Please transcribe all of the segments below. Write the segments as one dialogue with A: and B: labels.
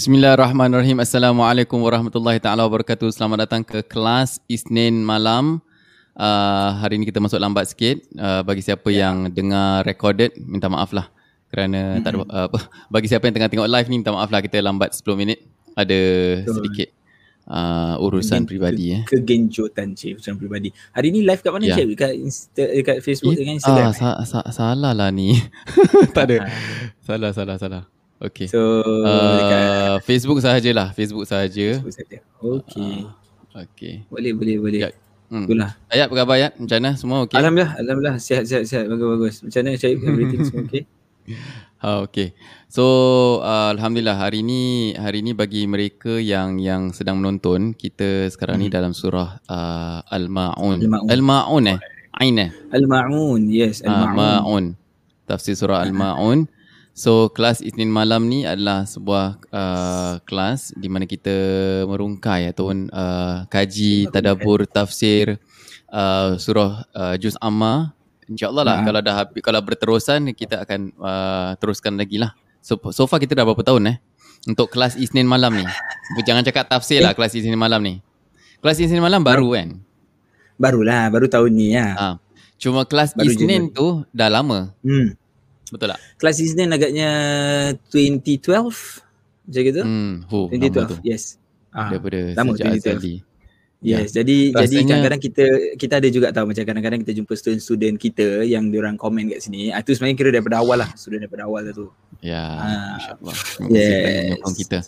A: Bismillahirrahmanirrahim. Assalamualaikum warahmatullahi taala wabarakatuh. Selamat datang ke kelas Isnin malam. Uh, hari ini kita masuk lambat sikit. Uh, bagi siapa yeah. yang dengar recorded, minta maaf lah. Kerana mm-hmm. tak ada, uh, bagi siapa yang tengah tengok live ni, minta maaf lah kita lambat 10 minit. Ada sedikit uh, urusan Kegen, peribadi.
B: Ke, eh. Kegencutan cik, urusan peribadi. Hari ni live kat mana yeah. cik? Dekat, Insta, dekat Facebook dengan Instagram?
A: Ah, sa- sa- salah lah ni. tak ada. salah, salah, salah. Okay. So uh, dekat Facebook sahajalah, Facebook sahaja. Facebook saja.
B: Okay.
A: Uh, okay.
B: Boleh, boleh, boleh. Ya.
A: Hmm. Itulah. Ayat apa khabar Ayat? Macam mana? Semua okey?
B: Alhamdulillah, alhamdulillah. Sihat, sihat, sihat. Bagus, bagus. Macam mana Syed? Everything semua okey?
A: Uh, okay. So uh, alhamdulillah hari ini hari ini bagi mereka yang yang sedang menonton kita sekarang hmm. ni dalam surah uh, Al-Maun. Al-Maun eh. Ain eh.
B: Al-Maun. Yes,
A: Al-Maun. Uh, Maun. Tafsir surah Al-Maun. So kelas Isnin malam ni adalah sebuah uh, kelas di mana kita merungkai ataupun uh, kaji tadabbur tafsir uh, surah uh, Juz Amma. InsyaAllah lah uh kalau dah habis, kalau berterusan kita akan uh, teruskan lagi lah. So, so far kita dah berapa tahun eh untuk kelas Isnin malam ni. Jangan cakap tafsir lah kelas Isnin malam ni. Kelas Isnin malam baru kan?
B: Barulah, baru tahun ni ya. Ha.
A: Cuma kelas baru Isnin tu dah lama. Hmm. Betul tak?
B: Kelas Isnin agaknya 2012 macam gitu. Hmm, huh, 2012. Yes.
A: Ah, daripada lama, sejak 2012. Azali.
B: Yes, ya. jadi Rasanya, jadi kadang-kadang kita kita ada juga tahu macam kadang-kadang kita jumpa student-student kita yang diorang komen kat sini. Ah tu sebenarnya kira daripada awal lah, student daripada awal tu.
A: Ya, ah, insya-Allah. Yes. kita.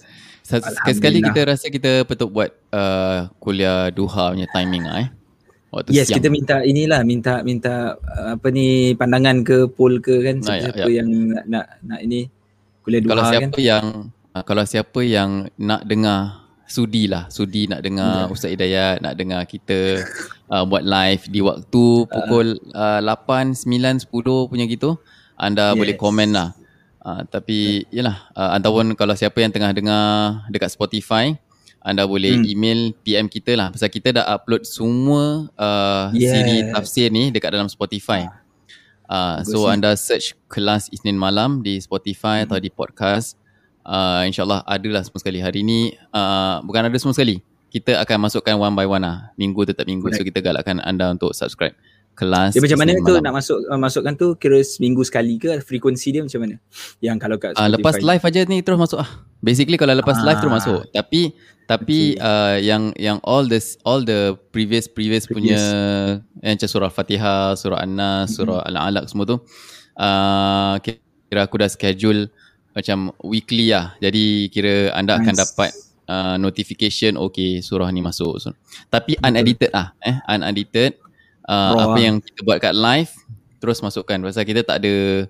A: Sekali-sekali kita rasa kita patut buat uh, kuliah duha punya timing lah eh
B: waktu yes, siang. kita minta inilah minta minta uh, apa ni pandangan ke poll ke kan siapa, -siapa ya, ya. yang nak, nak nak ini kuliah dua
A: kalau siapa kan? yang uh, kalau siapa yang nak dengar sudi lah sudi nak dengar yeah. Ustaz Hidayat nak dengar kita uh, buat live di waktu pukul uh, 8 9 10 punya gitu anda yes. boleh komen lah uh, tapi yeah. yalah uh, ataupun kalau siapa yang tengah dengar dekat Spotify anda boleh hmm. email PM kita lah pasal kita dah upload semua uh, yes. siri tafsir ni dekat dalam Spotify. Uh, so anda search kelas Isnin malam di Spotify hmm. atau di podcast. Uh, InsyaAllah ada lah semua sekali. Hari ni uh, bukan ada semua sekali. Kita akan masukkan one by one lah. Minggu tetap minggu. Right. So kita galakkan anda untuk subscribe kelas.
B: Dia macam mana tu nak masuk uh, masukkan tu kira seminggu sekali ke frekuensi dia macam mana? Yang kalau kat
A: uh, lepas live aja ni terus masuk ah. Basically kalau lepas ah. live terus masuk. Tapi tapi okay. uh, yang yang all this all the previous previous, previous. punya yang macam surah Fatihah, surah An-Nas, mm-hmm. surah Al-Alaq semua tu uh, kira aku dah schedule macam weekly lah. Jadi kira anda nice. akan dapat uh, notification okay surah ni masuk. So, tapi unedited lah eh unedited uh, apa yang kita buat kat live terus masukkan pasal kita tak ada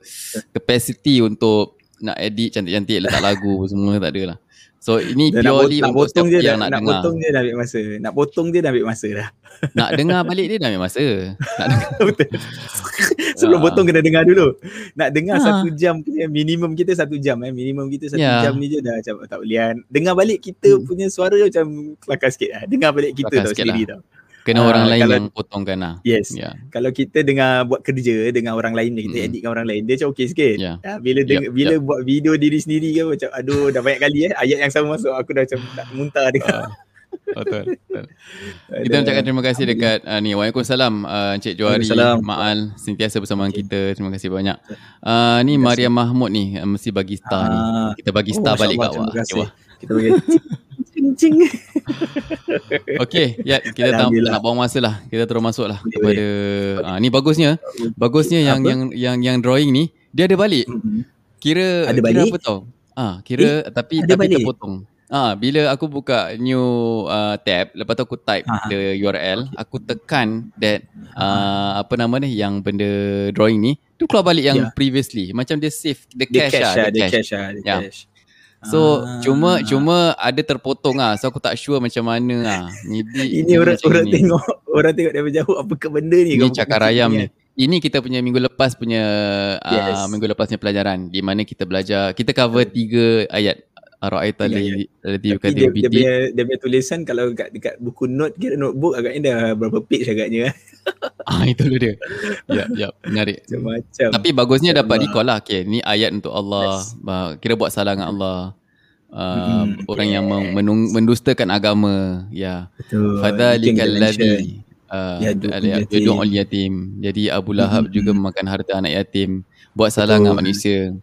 A: capacity untuk nak edit cantik-cantik letak lagu semua tak ada lah. So ini dia purely nak, untuk siapa yang
B: dah,
A: nak,
B: nak
A: dengar.
B: Nak potong dia dah ambil masa. Nak potong dia dah ambil masa dah.
A: Nak dengar balik dia dah ambil masa. Nak dengar.
B: Sebelum ha. potong kena dengar dulu. Nak dengar ha. satu jam punya minimum kita satu jam eh. Minimum kita satu ya. jam ni je dah macam tak boleh. Dengar balik kita hmm. punya suara macam kelakar sikit lah. Dengar balik kita kelakar tau sendiri lah. tau.
A: Kena uh, orang lain kalau, yang potongkan lah.
B: Yes. Yeah. Kalau kita dengar buat kerja dengan orang lain, kita mm. edit dengan orang lain, dia macam okey sikit. Yeah. Uh, bila yep. Deng- bila yep. buat video diri sendiri kan macam aduh dah banyak kali eh ayat yang sama masuk aku dah macam tak muntah dengar. Uh.
A: Betul. betul. kita ucapkan terima kasih dekat uh, ni. Waalaikumsalam uh, Encik Johari Maal sentiasa bersama okay. kita. Terima kasih banyak. Uh, ni Maria Mahmud ni uh, mesti bagi star uh, ni. Kita bagi star oh, balik kat awak. Kita bagi
B: kencing.
A: Okay, ya kita tak nak buang masa lah. Kita terus masuk lah kepada ah ni bagusnya. Bagusnya yang yang yang yang drawing ni dia ada balik. Mm-hmm. Kira ada balik? kira apa tau? Ah, kira eh, tapi tapi balik. terpotong. Ah, bila aku buka new uh, tab, lepas tu aku type Aha. the URL, okay. aku tekan that uh, apa nama ni yang benda drawing ni, tu keluar balik yang yeah. previously. Macam dia save the cache, cache lah, the cache. cache lah, the yeah. cache. So ah. cuma cuma ada terpotong ah. So aku tak sure macam mana ah.
B: Maybe ini orang orang ini. tengok orang tengok dari jauh apa ke benda ni
A: Ini cakar ayam ni. Ini kita punya minggu lepas punya yes. uh, minggu lepasnya pelajaran di mana kita belajar kita cover tiga ayat Ar-Ra'aita li
B: alladhi yukadzib dia, dia, dia punya tulisan kalau dekat, dekat buku note kira notebook agaknya dah berapa page agaknya.
A: ah itu dia. Ya, ya, menarik. Macam-macam. Tapi bagusnya Macam dapat recall lah. Okay, ni ayat untuk Allah. Yes. Kira buat salah dengan Allah. uh, hmm, orang yeah. yang menung, mendustakan agama ya
B: betul
A: fadzalikal ladzi uh, ya al yatim jadi Abu Lahab hmm, juga memakan harta anak yatim buat salah dengan manusia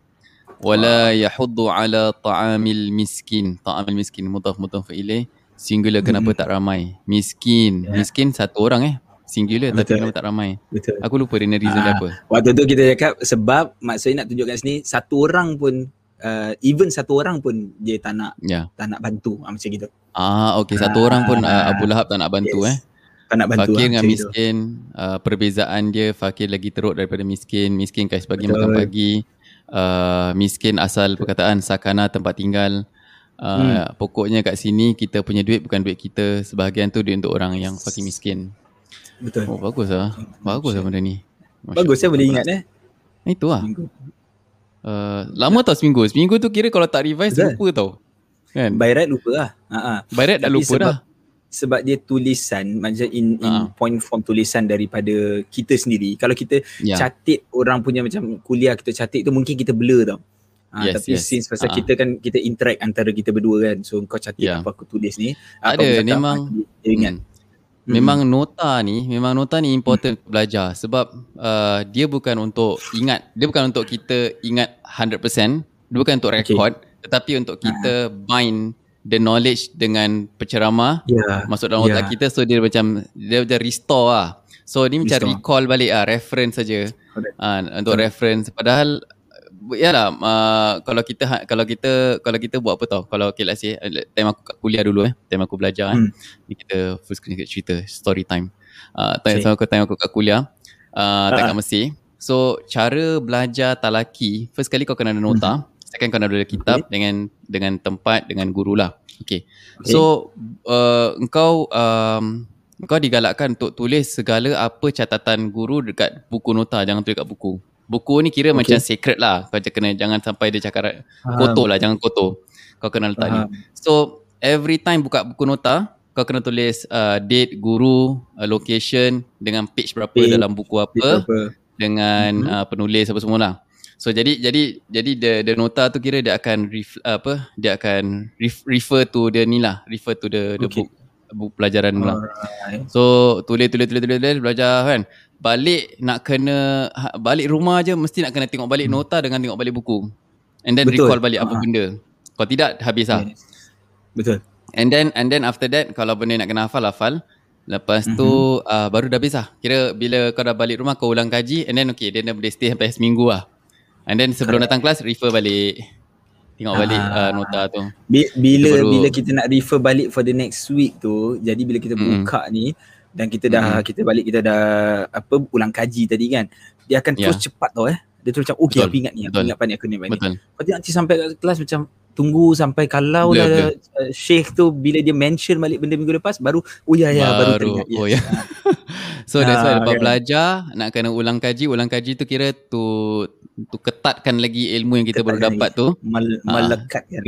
A: wala yahuddu ala ta'amil miskin ta'amil miskin mudaf mudaf ilaih singular kenapa hmm. tak ramai miskin yeah. miskin satu orang eh singular Betul. tapi kenapa tak ramai Betul. aku lupa dia reason dia ah, apa
B: waktu tu kita cakap sebab maksudnya nak tunjukkan sini satu orang pun uh, even satu orang pun dia tak nak yeah. tak nak bantu ah, macam gitu
A: ah okey satu ah, orang pun uh, Abu Lahab tak nak bantu yes. eh tak nak bantu fakir lah, dengan miskin uh, perbezaan dia fakir lagi teruk daripada miskin miskin kasih pagi Betul. makan pagi uh, miskin asal perkataan sakana tempat tinggal Uh, hmm. Pokoknya kat sini kita punya duit bukan duit kita Sebahagian tu duit untuk orang yang fakir miskin
B: Betul.
A: Oh bagus lah. Bagus lah benda ni.
B: Masya bagus saya boleh ingat eh.
A: Itu lah. Uh, lama tau seminggu. Seminggu tu kira kalau tak revise Betul. lupa tau.
B: Kan? By right lupa lah.
A: Ha-ha. By right dah lupa
B: sebab,
A: dah.
B: Sebab dia tulisan macam in, in uh point form tulisan daripada kita sendiri. Kalau kita yeah. catit orang punya macam kuliah kita catit tu mungkin kita blur tau. Ha, yes, tapi yes. since pasal uh kita kan kita interact antara kita berdua kan. So kau catit yeah. apa aku tulis ni.
A: Ada memang. Dia ingat. Hmm. Memang nota ni, memang nota ni important hmm. belajar sebab uh, dia bukan untuk ingat, dia bukan untuk kita ingat 100%, dia bukan untuk record okay. tetapi untuk kita uh. bind the knowledge dengan penceramah yeah. masuk dalam otak yeah. kita so dia macam dia macam restore lah. So ni macam restore. recall balik ah, reference saja. Uh, untuk Correct. reference padahal yalah uh, kalau kita ha, kalau kita kalau kita buat apa tau kalau okay let's say uh, time aku kat kuliah dulu eh time aku belajar hmm. eh ni kita full screen cerita story time uh, time, okay. aku time aku kat kuliah uh, uh kat Mesir so cara belajar talaki first kali kau kena ada nota hmm. Second kau kena ada kitab okay. dengan dengan tempat dengan guru lah. Okay, okay. so uh, engkau um, kau digalakkan untuk tulis segala apa catatan guru dekat buku nota. Jangan tulis kat buku. Buku ni kira okay. macam secret lah. Kau kena jangan sampai dia cakap kotor lah. Jangan kotor. Kau kena letak Faham. ni so every time buka buku nota kau kena tulis uh, date guru uh, location dengan page berapa page, dalam buku apa dengan mm-hmm. uh, penulis apa semua lah so jadi jadi jadi the, the nota tu kira dia akan ref, apa dia akan ref, refer to the ni lah refer to the the okay. book buku pelajaran lah. So tulis tulis tulis tulis, tulis belajar kan balik nak kena ha, balik rumah je mesti nak kena tengok balik hmm. nota dengan tengok balik buku and then Betul. recall balik apa uh benda kalau tidak habis lah.
B: Betul
A: and then and then after that kalau benda nak kena hafal hafal lepas mm-hmm. tu uh, baru dah habis lah kira bila kau dah balik rumah kau ulang kaji and then okay dia dah boleh stay sampai seminggu lah and then sebelum datang kelas refer balik. Tengok balik uh, nota tu.
B: Bila baru, bila kita nak refer balik for the next week tu jadi bila kita mm. buka ni dan kita dah hmm. kita balik kita dah apa ulang kaji tadi kan dia akan terus yeah. cepat tau eh. Dia terus macam okey aku ingat ni aku ingat ni aku ni. Betul. nanti sampai kelas macam tunggu sampai kalau dah uh, sheikh tu bila dia mention balik benda minggu lepas baru oh ya ya baru, baru teringat
A: oh ya. So that's why lepas kan. belajar nak kena ulang kaji. Ulang kaji tu kira tu tu ketatkan lagi ilmu yang kita Ketat baru lagi. dapat tu.
B: Mal- ah. melekatkan.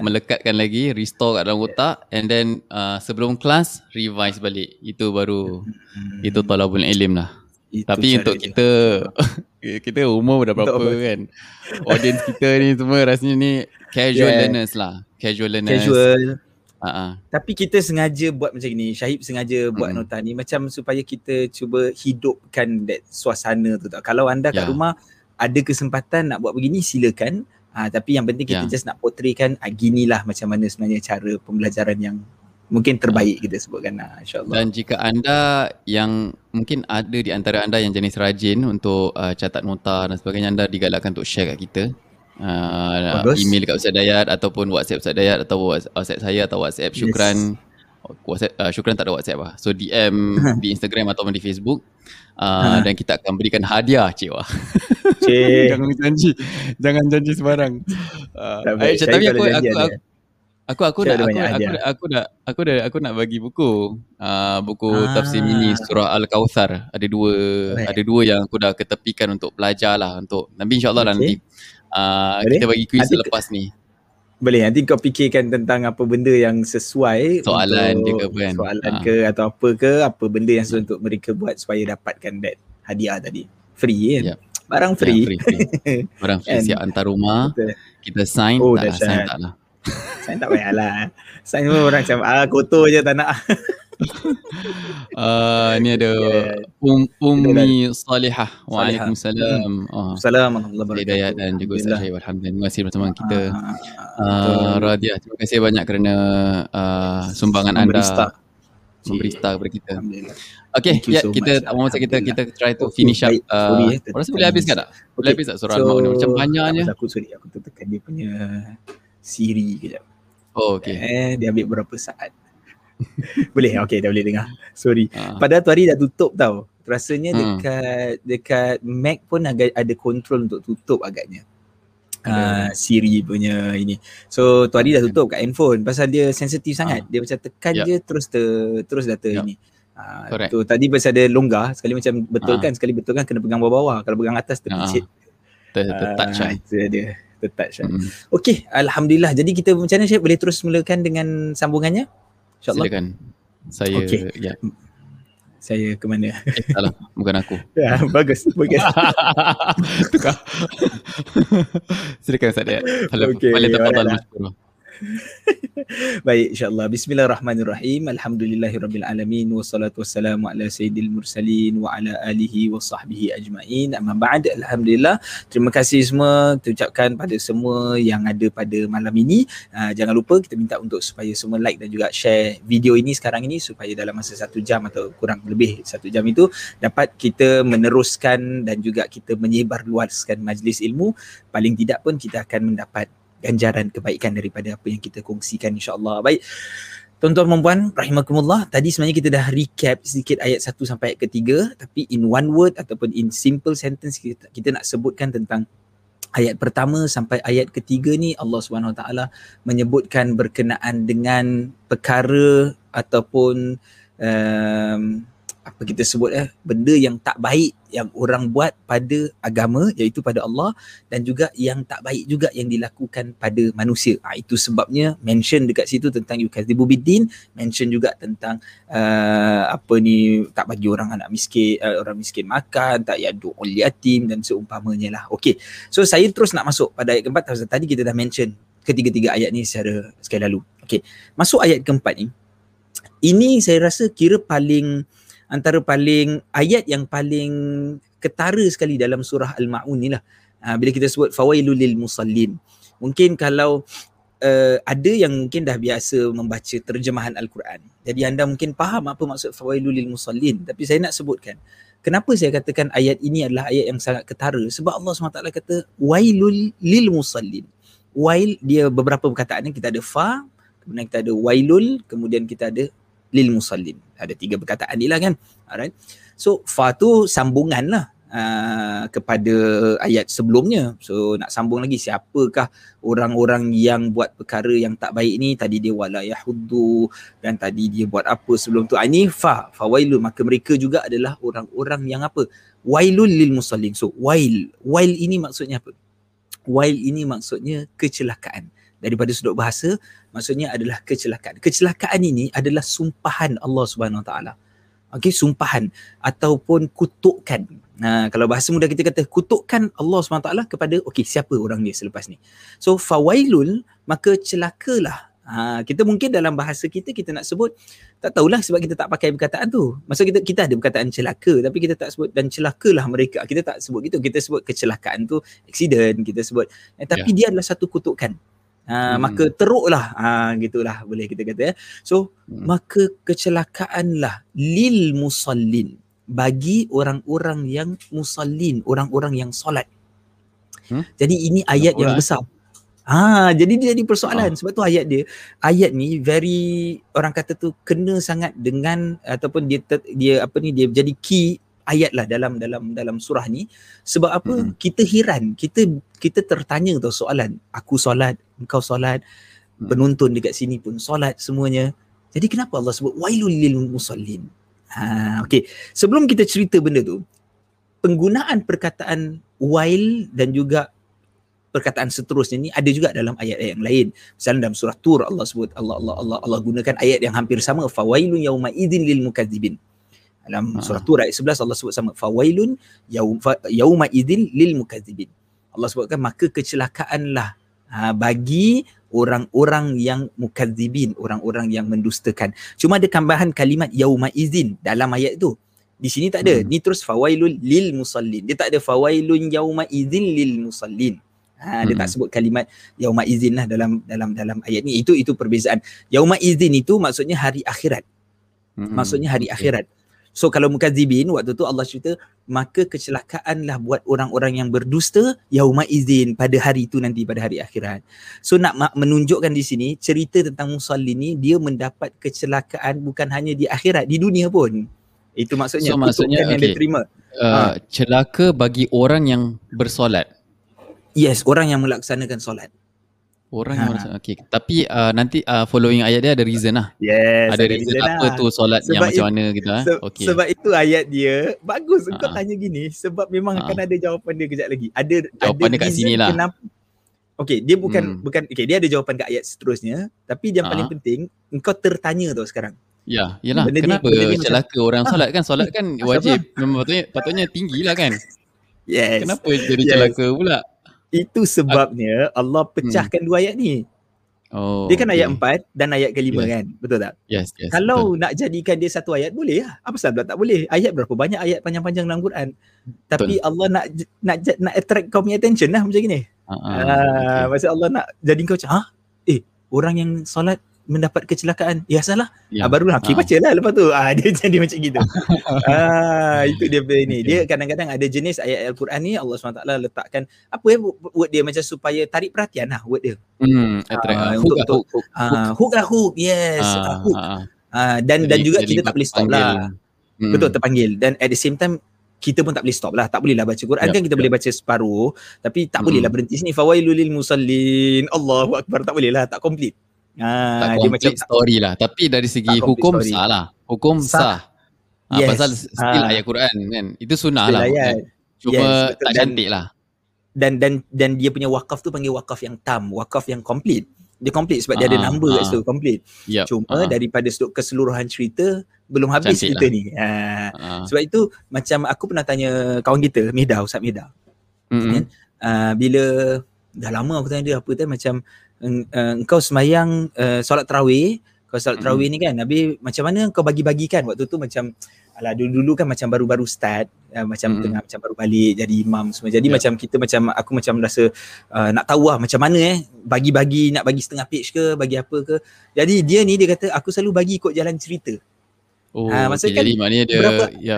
A: melekatkan lagi restore kat dalam otak. And then uh, sebelum kelas revise balik. Itu baru hmm. itu talabul ilm lah. Itu tapi untuk dia. kita kita umur dah berapa kan? Audience kita ni semua rasanya ni casual yeah. learners lah casual learners
B: casual Uh-huh. Tapi kita sengaja buat macam ni Syahib sengaja buat hmm. nota ni Macam supaya kita cuba hidupkan that suasana tu tak Kalau anda kat yeah. rumah ada kesempatan nak buat begini silakan Ha, tapi yang penting kita yeah. just nak portraykan ah, ginilah macam mana sebenarnya cara pembelajaran yang mungkin terbaik yeah. kita sebutkan lah insyaAllah.
A: Dan jika anda yang mungkin ada di antara anda yang jenis rajin untuk uh, catat nota dan sebagainya anda digalakkan untuk share kat kita. Uh, email kat Ustaz Dayat ataupun WhatsApp Ustaz Dayat atau WhatsApp saya atau WhatsApp Syukran. Yes. WhatsApp, uh, Syukran tak ada WhatsApp lah. So DM di Instagram ataupun di Facebook. Uh, dan kita akan berikan hadiah cik wah. Cik. jangan janji. Jangan janji sembarang. Uh, Ayo, cik, tapi aku aku, aku, aku aku nak aku, aku, aku, aku nak aku dah aku nak bagi buku. Uh, buku ah. tafsir mini surah Al-Kautsar. Ada dua Baik. ada dua yang aku dah ketepikan untuk belajar lah untuk nanti insyaallah okay. nanti. Uh, kita bagi kuis selepas ni.
B: Boleh nanti kau fikirkan tentang apa benda yang sesuai
A: soalan ke kan.
B: Soalan ha. ke atau apa ke apa benda yang sesuai untuk mereka buat supaya dapatkan that hadiah tadi. Free kan. Yeah. Barang free. Yeah, free, free.
A: Barang free siap hantar rumah. Kita sign oh, tak lah, sign tak lah.
B: Sign tak payahlah. Sign semua orang macam ah kotor je tak nak.
A: uh, ni ada um, Ummi Salihah. Waalaikumsalam.
B: Oh. Assalamualaikum warahmatullahi
A: Hidayat dan juga Ustaz Syahid. Alhamdulillah. Terima kasih bersama kita. Uh, Radiah, terima kasih banyak kerana uh, sumbangan anda memberi star kepada kita. Okay, ya, so kita tak mahu kita kita try to finish up. Uh, sorry, rasa boleh habis tak? Boleh habis tak surah so, Al-Maun macam banyaknya?
B: Aku sorry, aku tekan dia punya Siri kejap.
A: Oh, okay.
B: Eh, dia ambil berapa saat. boleh, okay, dah boleh dengar. Sorry. Uh. Padahal tu hari dah tutup tau. Rasanya hmm. dekat dekat Mac pun agak ada control untuk tutup agaknya. Uh, Siri punya ini. So tu hari dah tutup kat handphone pasal dia sensitif sangat. Uh. Dia macam tekan yep. je terus ter, terus data yep. ini. Uh, tu tadi pasal ada longgar sekali macam betul uh. sekali betul kan kena pegang bawah-bawah. Kalau pegang atas terpicit. Uh.
A: Ter, ter touch uh,
B: Itu dia. Ter touch mm. Okay, alhamdulillah. Jadi kita macam mana Syed boleh terus mulakan dengan sambungannya?
A: InsyaAllah. Silakan. Saya okay. ya.
B: Saya ke mana?
A: Eh, salah, bukan aku.
B: ya, bagus. Bagus.
A: Tukar. Silakan Ustaz Kalau okay, boleh tafadhal masykurah.
B: Baik insyaAllah. Bismillahirrahmanirrahim. Alhamdulillahirrabbilalamin Wassalatu wassalamu ala sayyidil mursalin Wa ala alihi wa sahbihi ajma'in. Amma ba'd Alhamdulillah. Terima kasih semua Terucapkan pada semua yang ada pada malam ini. Uh, Jangan lupa kita minta untuk supaya semua like dan juga share video ini sekarang ini Supaya dalam masa satu jam atau kurang lebih satu jam itu Dapat kita meneruskan dan juga kita menyebar luaskan majlis ilmu. Paling tidak pun kita akan mendapat ganjaran kebaikan daripada apa yang kita kongsikan insyaAllah. Baik. Tuan-tuan dan puan, rahimakumullah. Tadi sebenarnya kita dah recap sedikit ayat satu sampai ayat ketiga. Tapi in one word ataupun in simple sentence kita, kita nak sebutkan tentang ayat pertama sampai ayat ketiga ni Allah SWT menyebutkan berkenaan dengan perkara ataupun um, apa kita sebut eh benda yang tak baik yang orang buat pada agama iaitu pada Allah dan juga yang tak baik juga yang dilakukan pada manusia. Ha, itu sebabnya mention dekat situ tentang yukadzibu biddin, mention juga tentang uh, apa ni tak bagi orang anak miskin uh, orang miskin makan, tak yadu ul yatim dan seumpamanya lah. Okey. So saya terus nak masuk pada ayat keempat tadi kita dah mention ketiga-tiga ayat ni secara sekali lalu. Okey. Masuk ayat keempat ni. Ini saya rasa kira paling antara paling ayat yang paling ketara sekali dalam surah Al-Ma'un ni lah. Uh, bila kita sebut fawailul lil musallin. Mungkin kalau uh, ada yang mungkin dah biasa membaca terjemahan Al-Quran. Jadi anda mungkin faham apa maksud fawailul lil musallin. Tapi saya nak sebutkan. Kenapa saya katakan ayat ini adalah ayat yang sangat ketara? Sebab Allah SWT kata wailul lil musallin. Wail dia beberapa perkataan kita ada fa, kemudian kita ada wailul, kemudian kita ada lil musallin. Ada tiga perkataan ni lah kan. Alright. So fa tu sambungan lah uh, kepada ayat sebelumnya. So nak sambung lagi siapakah orang-orang yang buat perkara yang tak baik ni. Tadi dia wala yahuddu dan tadi dia buat apa sebelum tu. Ini fa, fa wailun. Maka mereka juga adalah orang-orang yang apa? Wailul lil musallin. So wail. Wail ini maksudnya apa? Wail ini maksudnya kecelakaan daripada sudut bahasa maksudnya adalah kecelakaan. Kecelakaan ini adalah sumpahan Allah Subhanahu Taala. Okey, sumpahan ataupun kutukan. Nah, kalau bahasa mudah kita kata kutukan Allah SWT kepada okey siapa orang ni selepas ni. So fawailul maka celakalah. Ha, kita mungkin dalam bahasa kita kita nak sebut tak tahulah sebab kita tak pakai perkataan tu. Masa kita kita ada perkataan celaka tapi kita tak sebut dan celakalah mereka. Kita tak sebut gitu. Kita sebut kecelakaan tu accident kita sebut. Eh, tapi yeah. dia adalah satu kutukan. Ha, hmm. maka teruklah ha gitulah boleh kita kata ya. So hmm. maka kecelakaanlah lil musallin bagi orang-orang yang musallin, orang-orang yang solat. Hmm? Jadi ini ayat yang besar. Ha jadi dia jadi persoalan oh. sebab tu ayat dia ayat ni very orang kata tu kena sangat dengan ataupun dia dia apa ni dia jadi key ayat lah dalam dalam dalam surah ni. Sebab apa? Hmm. kita heran. Kita kita tertanya tu soalan. Aku solat engkau solat hmm. penonton dekat sini pun solat semuanya. Jadi kenapa Allah sebut wailul lil musallin ha okey. Sebelum kita cerita benda tu penggunaan perkataan wail dan juga perkataan seterusnya ni ada juga dalam ayat-ayat yang lain. Misalnya dalam surah Tur Allah sebut Allah Allah Allah Allah gunakan ayat yang hampir sama. Fawailun yauma idzin lil mukadzibin dalam surah Tur ayat 11 Allah sebut sama fawailun yauma idzil lil mukadzibin. Allah sebutkan maka kecelakaanlah ha, bagi orang-orang yang mukadzibin, orang-orang yang mendustakan. Cuma ada tambahan kalimat yauma izin dalam ayat tu. Di sini tak ada. Hmm. Ni terus fawailul lil musallin. Dia tak ada fawailun yauma izin lil musallin. Ha, dia hmm. tak sebut kalimat yauma izin lah dalam dalam dalam ayat ni. Itu itu perbezaan. Yauma izin itu maksudnya hari akhirat. Hmm. Maksudnya hari okay. akhirat. So kalau mukadzibin waktu tu Allah cerita maka kecelakaanlah buat orang-orang yang berdusta yauma izin pada hari itu nanti pada hari akhirat. So nak menunjukkan di sini cerita tentang musallin ni dia mendapat kecelakaan bukan hanya di akhirat di dunia pun. Itu maksudnya
A: so, maksudnya okay. yang dia terima. Uh, ha. celaka bagi orang yang bersolat.
B: Yes, orang yang melaksanakan solat.
A: Orang yang ha. okay. Tapi uh, nanti uh, following ayat dia ada reason lah.
B: Yes.
A: Ada, ada reason, reason apa lah. tu solat sebab yang macam mana gitu lah. Se-
B: okay. Sebab itu ayat dia bagus. Ha. Kau tanya gini sebab memang ha. akan ada jawapan dia kejap lagi. Ada
A: jawapan
B: ada
A: dia kat sini lah. Kenapa,
B: Okay, dia bukan hmm. bukan okay, dia ada jawapan kat ayat seterusnya, tapi yang ha. paling penting engkau tertanya tau sekarang.
A: Ya, yalah. Benda Kenapa celaka macam, orang solat kan? Solat kan wajib. Memang patutnya patutnya tinggi lah kan?
B: Yes.
A: Kenapa jadi yes. celaka pula?
B: Itu sebabnya Allah pecahkan hmm. dua ayat ni. Oh, dia kan okay. ayat empat dan ayat kelima yes. kan? Betul tak?
A: Yes, yes.
B: Kalau
A: betul.
B: nak jadikan dia satu ayat boleh lah. Apa sebab tak boleh? Ayat berapa banyak ayat panjang-panjang dalam Quran. Tapi betul. Allah nak nak nak attract kau punya attention lah macam ni. Uh, uh, uh, okay. Allah nak jadi kau macam, ha? Eh, orang yang solat mendapat kecelakaan ya salah ya. Ah, barulah okey ha. baca lah lepas tu ah dia jadi macam gitu ah itu dia ini dia kadang-kadang ada jenis ayat al-Quran ni Allah SWT letakkan apa ya word dia macam supaya tarik perhatian lah word dia
A: hmm ah,
B: hook, untuk, hook, hook, ah, hook lah hook yes ah, hook ah. Ah, dan jadi, dan juga kita tak boleh stop lah hmm. betul terpanggil dan at the same time kita pun tak boleh stop lah. Tak boleh lah baca Quran yep, kan kita yep. boleh baca separuh. Tapi tak hmm. boleh lah berhenti sini. Fawailul lil musallin. Allahu Akbar. Tak boleh lah. Tak complete.
A: Ah, tak dia macam story lah. Tapi dari segi hukum story. sah lah. Hukum sah. sah. Ah, yes. Pasal still ah. ayat Quran kan. Itu sunnah lah. Kan? Cuma yes, tak cantik lah.
B: Dan, dan dan dia punya wakaf tu panggil wakaf yang tam. Wakaf yang complete. Dia complete sebab ah, dia ada ah, number ah. kat situ. Complete. Yep. Cuma ah. daripada keseluruhan cerita belum habis cantik cerita lah. ni. Ah. Ah. Sebab itu macam aku pernah tanya kawan kita, Mida, Ustaz Mida. Mm-hmm. Uh, bila dah lama aku tanya dia apa tu macam uh, engkau semayang uh, solat tarawih kau solat tarawih mm-hmm. ni kan Nabi macam mana kau bagi-bagikan waktu tu macam alah dulu-dulu kan macam baru-baru start uh, macam mm-hmm. tengah macam baru balik jadi imam semua jadi yeah. macam kita macam aku macam rasa uh, nak tahu lah macam mana eh bagi-bagi nak bagi setengah page ke bagi apa ke jadi dia ni dia kata aku selalu bagi ikut jalan cerita
A: Oh, uh, okay. kan jadi maknanya dia berapa, ya.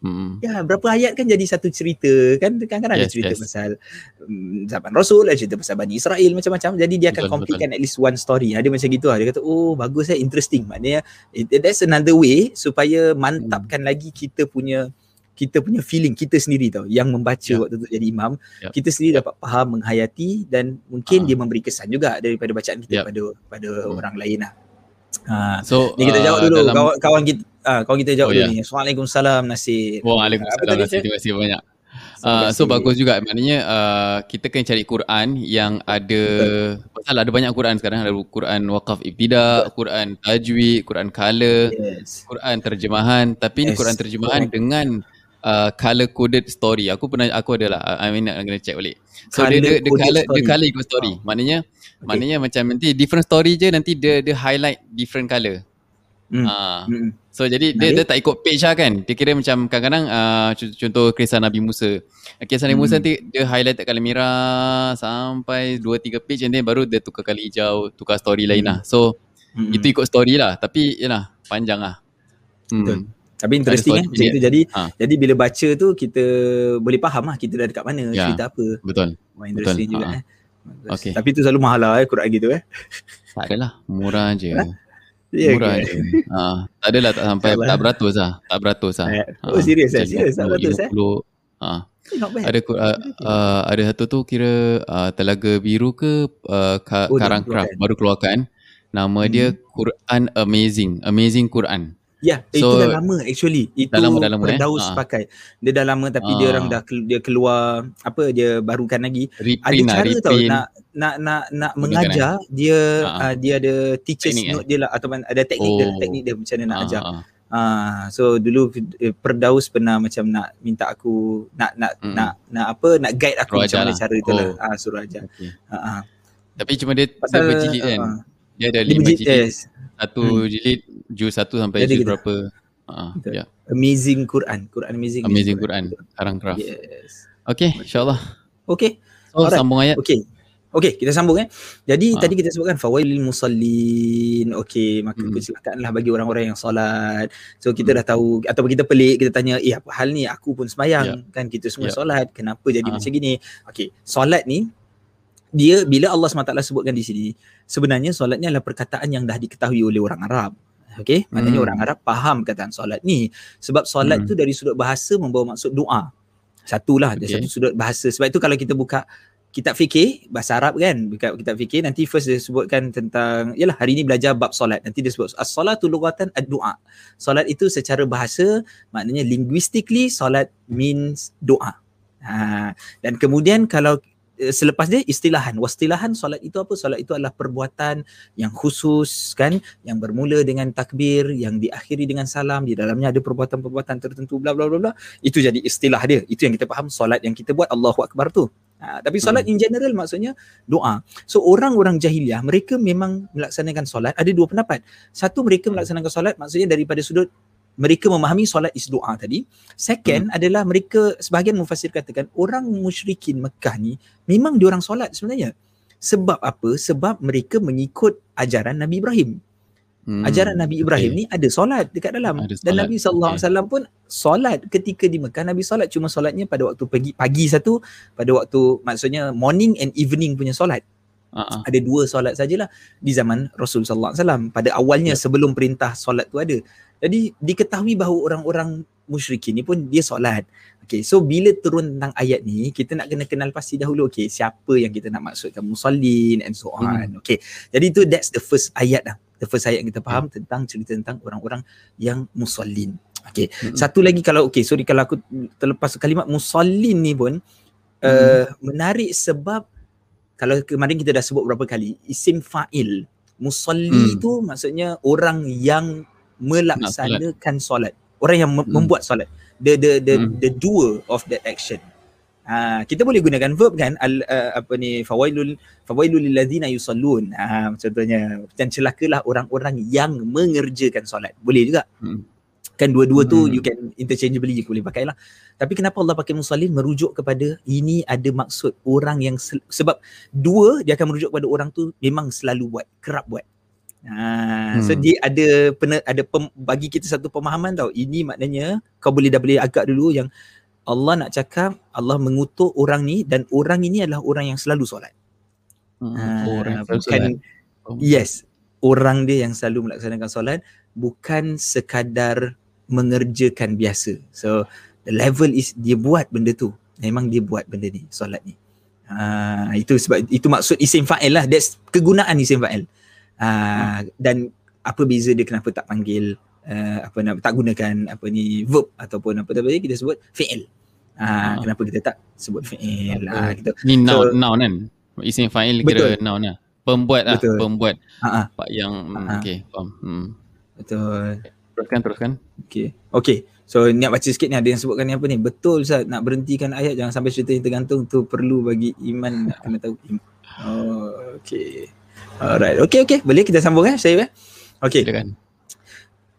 B: Hmm. Ya, berapa ayat kan jadi satu cerita kan kan kan ada yes, cerita yes. pasal um, zaman Rasul, ada cerita pasal Bani Israel macam-macam. Jadi dia akan complete at least one story. Ada macam gitu lah. Dia kata, "Oh, bagus eh, interesting." Maknanya it, that's another way supaya mantapkan hmm. lagi kita punya kita punya feeling kita sendiri tau yang membaca yeah. waktu tu jadi imam yeah. kita sendiri yeah. dapat faham menghayati dan mungkin uh. dia memberi kesan juga daripada bacaan kita yeah. pada pada hmm. orang lain lah. Ha. So, ni kita jawab uh, dulu dalam... kawan, kawan kita Ah, kau kita jawab oh, dulu yeah. ni. Assalamualaikum Nasir.
A: Waalaikumsalam Nasir. Terima kasih banyak. Uh, so bagus juga maknanya uh, kita kena cari Quran yang ada pasal ada banyak Quran sekarang ada Quran waqaf ibtida, Quran tajwid, Quran color, yes. Quran terjemahan tapi yes. ni Quran terjemahan Correct. dengan uh, color coded story. Aku pernah aku adalah I mean nak kena check balik. So color dia dia color dia color ikut story. Oh. Maknanya okay. maknanya macam nanti different story je nanti dia dia highlight different color. Hmm. Uh, hmm. So jadi dia, dia tak ikut page lah kan Dia kira macam kadang-kadang uh, Contoh kisah Nabi Musa Kisah Nabi hmm. Musa nanti dia highlight kali merah Sampai 2-3 page And then baru dia tukar kali hijau Tukar story hmm. lain lah So hmm. itu ikut story lah Tapi yalah panjang lah
B: hmm. Betul tapi interesting kan macam itu jadi ha. jadi bila baca tu kita boleh faham lah kita dah dekat mana ya, cerita apa
A: betul
B: Wah, interesting betul. juga ha. eh
A: okay.
B: tapi tu selalu mahal lah eh Quran gitu eh
A: tak adalah murah je ha? Yeah, Murah okay. je. Ha, tak adalah tak sampai tak beratus lah. Tak beratus lah.
B: Eh, oh ha, serius lah. Serius tak beratus eh.
A: Ha. Ada uh, uh, ada satu tu kira uh, telaga biru ke uh, ka, oh, karang craft baru keluarkan. Nama hmm. dia Quran Amazing. Amazing Quran.
B: Ya, yeah, so, itu dah lama actually. Itu dah lama, dah lama, Perdaus eh? pakai. Dia dah lama tapi ha. dia orang dah dia keluar apa dia barukan lagi.
A: Reprint
B: ada
A: lah,
B: cara tau nak nak nak nak mengajar eh? dia uh, dia ada teachers teknik note eh? dia lah atau ada teknik oh. dia teknik dia macam mana nak ha. ajar. Ah, so dulu eh, Perdaus pernah macam nak minta aku nak nak mm. nak nak apa nak guide aku suruh macam mana cara itulah. Oh. Ah suruh ajar. Okay. Ah.
A: Tapi cuma dia, Pasal, dia berjilid kan. Uh, dia ada lima jilid. Yes. Satu hmm. jilid juz satu sampai Jadi juz kita. berapa.
B: Uh, yeah. Amazing Quran. Quran amazing.
A: Amazing Quran. Quran. Craft. Yes. Okay insyaAllah.
B: Okay.
A: So Alright. sambung ayat.
B: Okay. Okay, kita sambung eh. Jadi ha. tadi kita sebutkan fawailil musallin. Okay, maka hmm. kecelakaanlah bagi orang-orang yang solat. So kita hmm. dah tahu atau kita pelik kita tanya, "Eh, apa hal ni? Aku pun sembahyang." Yeah. Kan kita semua yeah. solat. Kenapa jadi ha. macam gini? Okay, solat ni dia bila Allah SWT sebutkan di sini, sebenarnya solat ni adalah perkataan yang dah diketahui oleh orang Arab. Okay, maknanya hmm. orang Arab faham perkataan solat ni. Sebab solat hmm. tu dari sudut bahasa membawa maksud doa. Satulah okay. dari satu sudut bahasa. Sebab itu kalau kita buka kitab fikir bahasa Arab kan dekat kitab fikir nanti first dia sebutkan tentang yalah hari ni belajar bab solat nanti dia sebut as-salatu lughatan ad-du'a solat itu secara bahasa maknanya linguistically solat means doa ha dan kemudian kalau selepas dia istilahan wastilahan solat itu apa solat itu adalah perbuatan yang khusus kan yang bermula dengan takbir yang diakhiri dengan salam di dalamnya ada perbuatan-perbuatan tertentu bla bla bla bla itu jadi istilah dia itu yang kita faham solat yang kita buat Allahu akbar tu Ha, tapi solat hmm. in general maksudnya doa. So orang-orang jahiliah mereka memang melaksanakan solat ada dua pendapat. Satu mereka melaksanakan solat maksudnya daripada sudut mereka memahami solat is doa tadi. Second hmm. adalah mereka sebahagian mufasir katakan orang musyrikin Mekah ni memang diorang solat sebenarnya. Sebab apa? Sebab mereka mengikut ajaran Nabi Ibrahim. Hmm. Ajaran Nabi Ibrahim okay. ni ada solat dekat dalam ada dan Nabi sallallahu alaihi wasallam pun solat ketika di Mekah Nabi solat cuma solatnya pada waktu pagi pagi satu pada waktu maksudnya morning and evening punya solat. Uh-huh. Ada dua solat sajalah di zaman Rasul sallallahu alaihi wasallam pada awalnya yeah. sebelum perintah solat tu ada. Jadi diketahui bahawa orang-orang musyrikin ni pun dia solat. Okay, so bila turun tentang ayat ni, kita nak kena kenal pasti dahulu, okay, siapa yang kita nak maksudkan musallin and so on. Hmm. Okay, jadi tu that's the first ayat lah the first ayat yang kita faham hmm. tentang cerita tentang orang-orang yang musallin. Okay. Hmm. Satu lagi kalau okay, sorry kalau aku terlepas kalimat musallin ni pun hmm. uh, menarik sebab kalau kemarin kita dah sebut berapa kali isim fa'il. Musalli hmm. tu maksudnya orang yang melaksanakan solat. Orang yang hmm. membuat solat. The the the hmm. the doer of that action. Ha, kita boleh gunakan verb kan al, uh, apa ni fawailul fawailul lillazina yusallun. Ha, contohnya dan celakalah orang-orang yang mengerjakan solat. Boleh juga. Hmm. Kan dua-dua hmm. tu you can interchangeably you boleh pakai lah. Tapi kenapa Allah pakai musallin merujuk kepada ini ada maksud orang yang se- sebab dua dia akan merujuk kepada orang tu memang selalu buat, kerap buat. Ha, hmm. so dia ada pena, ada pem, bagi kita satu pemahaman tau. Ini maknanya kau boleh dah boleh agak dulu yang Allah nak cakap Allah mengutuk orang ni dan orang ini adalah orang yang selalu solat. Hmm, uh, orang bukan solat. yes, orang dia yang selalu melaksanakan solat bukan sekadar mengerjakan biasa. So the level is dia buat benda tu. Memang dia buat benda ni, solat ni. Uh, itu sebab itu maksud isim fa'il lah. That's kegunaan isim fa'il. Uh, dan apa beza dia kenapa tak panggil uh, apa nak tak gunakan apa ni verb ataupun apa tadi kita sebut fi'il. Ah uh, kenapa kita tak sebut fi'il ah uh, gitu.
A: Ni noun so, noun kan. Isim fa'il kira noun lah. Pembuat lah, betul. pembuat. Ha uh-huh. yang uh-huh. okey, faham. Hmm.
B: Betul.
A: Teruskan, teruskan.
B: Okey. Okey. So niat baca sikit ni ada yang sebutkan ni apa ni? Betul Ustaz nak berhentikan ayat jangan sampai cerita yang tergantung tu perlu bagi iman nak kena tahu. Oh, okey. Alright. Okey okey. Boleh kita sambung eh saya eh. Okey. Silakan.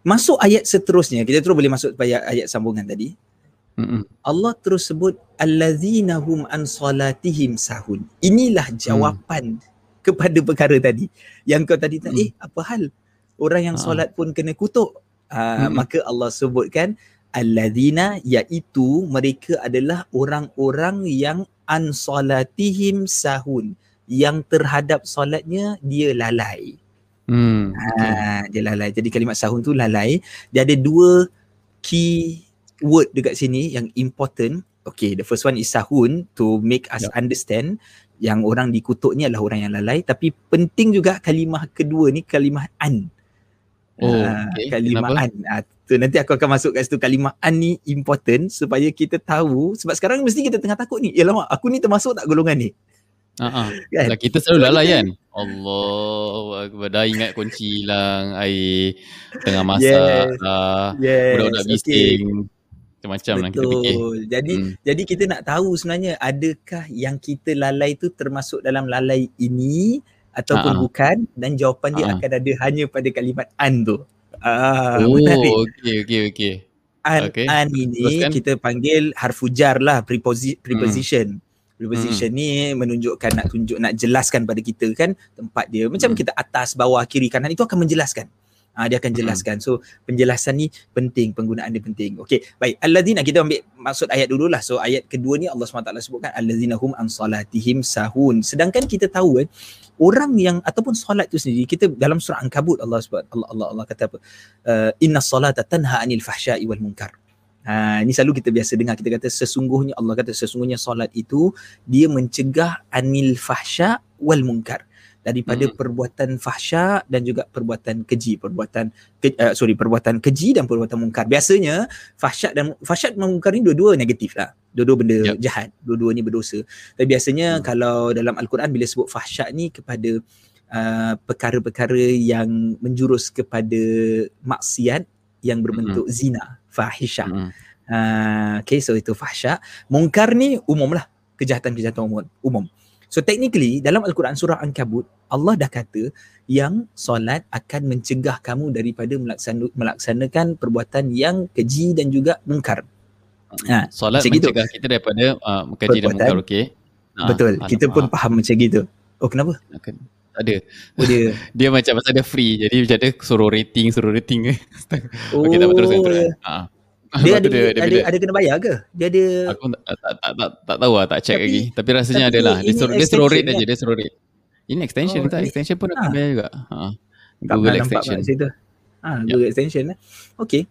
B: Masuk ayat seterusnya, kita terus boleh masuk pada ayat, ayat sambungan tadi. Mm-mm. Allah terus sebut allazina hum an salatihim sahun. Inilah jawapan mm. kepada perkara tadi. Yang kau tadi tak mm. eh apa hal? Orang yang ha. solat pun kena kutuk. Uh, maka Allah sebutkan allazina iaitu mereka adalah orang-orang yang an salatihim sahun. Yang terhadap solatnya dia lalai. Hmm. Ha, dia lalai. Jadi kalimat sahun tu lalai. Dia ada dua key word dekat sini yang important. Okay, the first one is sahun to make us yep. understand yang orang dikutuk ni adalah orang yang lalai. Tapi penting juga kalimah kedua ni kalimah an. Oh, ha, okay. Kalimah Kenapa? an. Ha, tu nanti aku akan masuk kat situ kalimah an ni important supaya kita tahu. Sebab sekarang mesti kita tengah takut ni. Ya lama, aku ni termasuk tak golongan ni?
A: Uh-huh. Kan? Lah, kita selalu lalai kan. Allah dah ingat kunci hilang air tengah masak yes. Uh, yes. budak-budak bising. Okay. macam-macam lah kita fikir.
B: Jadi hmm. jadi kita nak tahu sebenarnya adakah yang kita lalai tu termasuk dalam lalai ini ataupun Ha-ha. bukan dan jawapan dia Ha-ha. akan ada hanya pada kalimat an tu.
A: Ah, oh, okey okey okey.
B: An okay. an ini Teruskan. kita panggil harfu jar lah preposi- preposition. Hmm. Preposition hmm. ni menunjukkan nak tunjuk nak jelaskan pada kita kan tempat dia macam hmm. kita atas bawah kiri kanan itu akan menjelaskan. Uh, dia akan jelaskan. So penjelasan ni penting, penggunaan dia penting. Okey, baik. Alladzina kita ambil maksud ayat dululah. So ayat kedua ni Allah SWT sebutkan alladzina hum an salatihim sahun. Sedangkan kita tahu kan orang yang ataupun solat tu sendiri kita dalam surah Ankabut Allah SWT Allah Allah, Allah kata apa? Uh, inna salata tanha anil fahsya'i wal munkar. Ha, ini selalu kita biasa dengar kita kata sesungguhnya Allah kata sesungguhnya solat itu dia mencegah anil fahsya wal munkar daripada hmm. perbuatan fahsya dan juga perbuatan keji perbuatan ke, uh, sorry perbuatan keji dan perbuatan mungkar biasanya fahsyat dan fahsyat dan mungkar ni dua-dua negatif lah dua-dua benda yep. jahat dua-dua ni berdosa tapi biasanya hmm. kalau dalam al-Quran bila sebut fahsyat ni kepada uh, perkara-perkara yang menjurus kepada maksiat yang berbentuk hmm. zina fahisyah hmm. uh, okay so itu fahsyat mungkar ni umum lah kejahatan-kejahatan umum umum So technically dalam Al-Quran surah Ankabut Allah dah kata yang solat akan mencegah kamu daripada melaksana, melaksanakan perbuatan yang keji dan juga mungkar.
A: Ha, solat mencegah gitu. kita daripada uh, keji dan mungkar okey.
B: Ha, betul. Kita pun ha. faham macam gitu. Oh kenapa?
A: Akan tak ada. Oh, dia. dia macam pasal dia free. Jadi macam ada suruh rating, suruh rating.
B: oh, okey, tak betul teruskan. Ha. Dia ada, dia, ada, dia, ada kena bayar ke? Dia ada
A: Aku tak tak tak, tak, tak tahu lah, tak check tapi, lagi. Tapi rasanya tapi adalah. Dia suruh dia suruh rate aja, dia suruh rate. Ini extension oh, tak? Extension pun ha. bayar juga. Ha.
B: Google extension. Ha, Google yep. extension eh. Okay.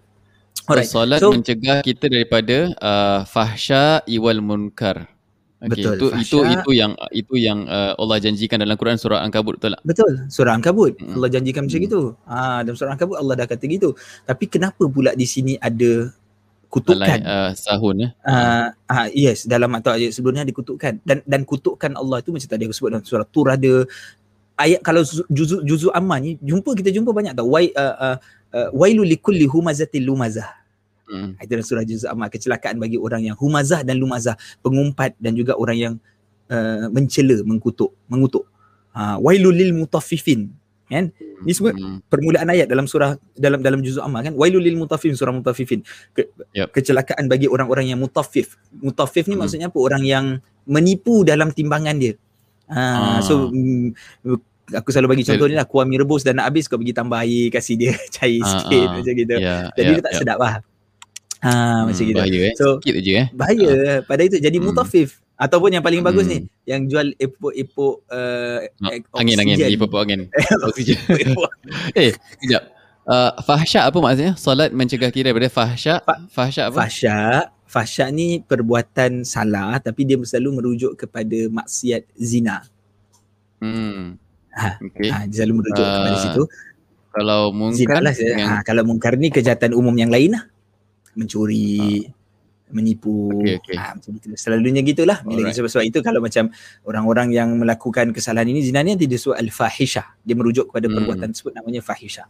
A: Alright. So, solat so, mencegah kita daripada uh, fahsya iwal munkar. Okay, betul. Itu itu itu yang itu yang uh, Allah janjikan dalam Quran surah Ankabut betul tak?
B: Betul. Surah Ankabut. Hmm. Allah janjikan macam hmm. gitu. Ah dalam surah Ankabut Allah dah kata gitu. Tapi kenapa pula di sini ada kutukan Alay, uh,
A: sahun ya.
B: Uh, uh, yes dalam atau ayat sebelumnya dikutukkan dan dan kutukan Allah itu macam tadi aku sebut dalam surah Tur ada ayat kalau juzu juzu amma ni jumpa kita jumpa banyak tau wai uh, uh, uh, wailu likulli humazatil lumazah. Hmm. Itu surah juzu amma kecelakaan bagi orang yang humazah dan lumazah pengumpat dan juga orang yang uh, mencela mengkutuk mengutuk. Uh, wailul lil mutaffifin kan ini semua hmm. permulaan ayat dalam surah dalam dalam juzuk amma kan wailul lil mutaffifin surah mutaffifin Ke, yep. kecelakaan bagi orang-orang yang mutaffif mutaffif ni hmm. maksudnya apa orang yang menipu dalam timbangan dia ha, ah. so mm, aku selalu bagi contoh ni lah kuah mi rebus dan nak habis kau bagi tambah air kasih dia cair ah, sikit ah. macam gitu yeah, jadi yeah, dia tak yeah. sedap lah ha, hmm, macam gitu
A: bahaya eh so, sikit je eh
B: bahaya ah. pada itu jadi hmm. mutaffif Ataupun yang paling bagus hmm. ni yang jual epok-epok uh,
A: angin angin epok-epok angin. Oksigen. eh, sekejap. Uh, fahsyak apa maksudnya? Solat mencegah kita daripada fahsyak. Fa- fahsyak apa?
B: Fahsyak. Fahsyak ni perbuatan salah tapi dia selalu merujuk kepada maksiat zina.
A: Hmm.
B: Ha, okay. ha dia selalu merujuk uh, kepada situ.
A: Kalau mungkar
B: lah, yang... ha, kalau mungkar ni kejahatan umum yang lain lah. Mencuri, uh menipu. Okay, okay. Ha, macam itu selalunya gitulah. Bila sebab, sebab itu kalau macam orang-orang yang melakukan kesalahan ini zina ni tidak disebut al-fahishah dia merujuk kepada hmm. perbuatan tersebut namanya fahishah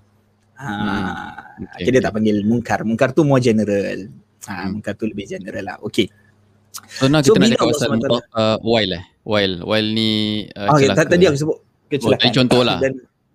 B: ha, hmm. okay, okay. dia tak panggil mungkar mungkar tu more general. Ha, hmm. mungkar tu lebih general lah. Okey.
A: So now kita so, nak cakap pasal uh, while eh. While while ni
B: uh, okay, tadi aku sebut
A: kecelakaan. oh, contoh lah.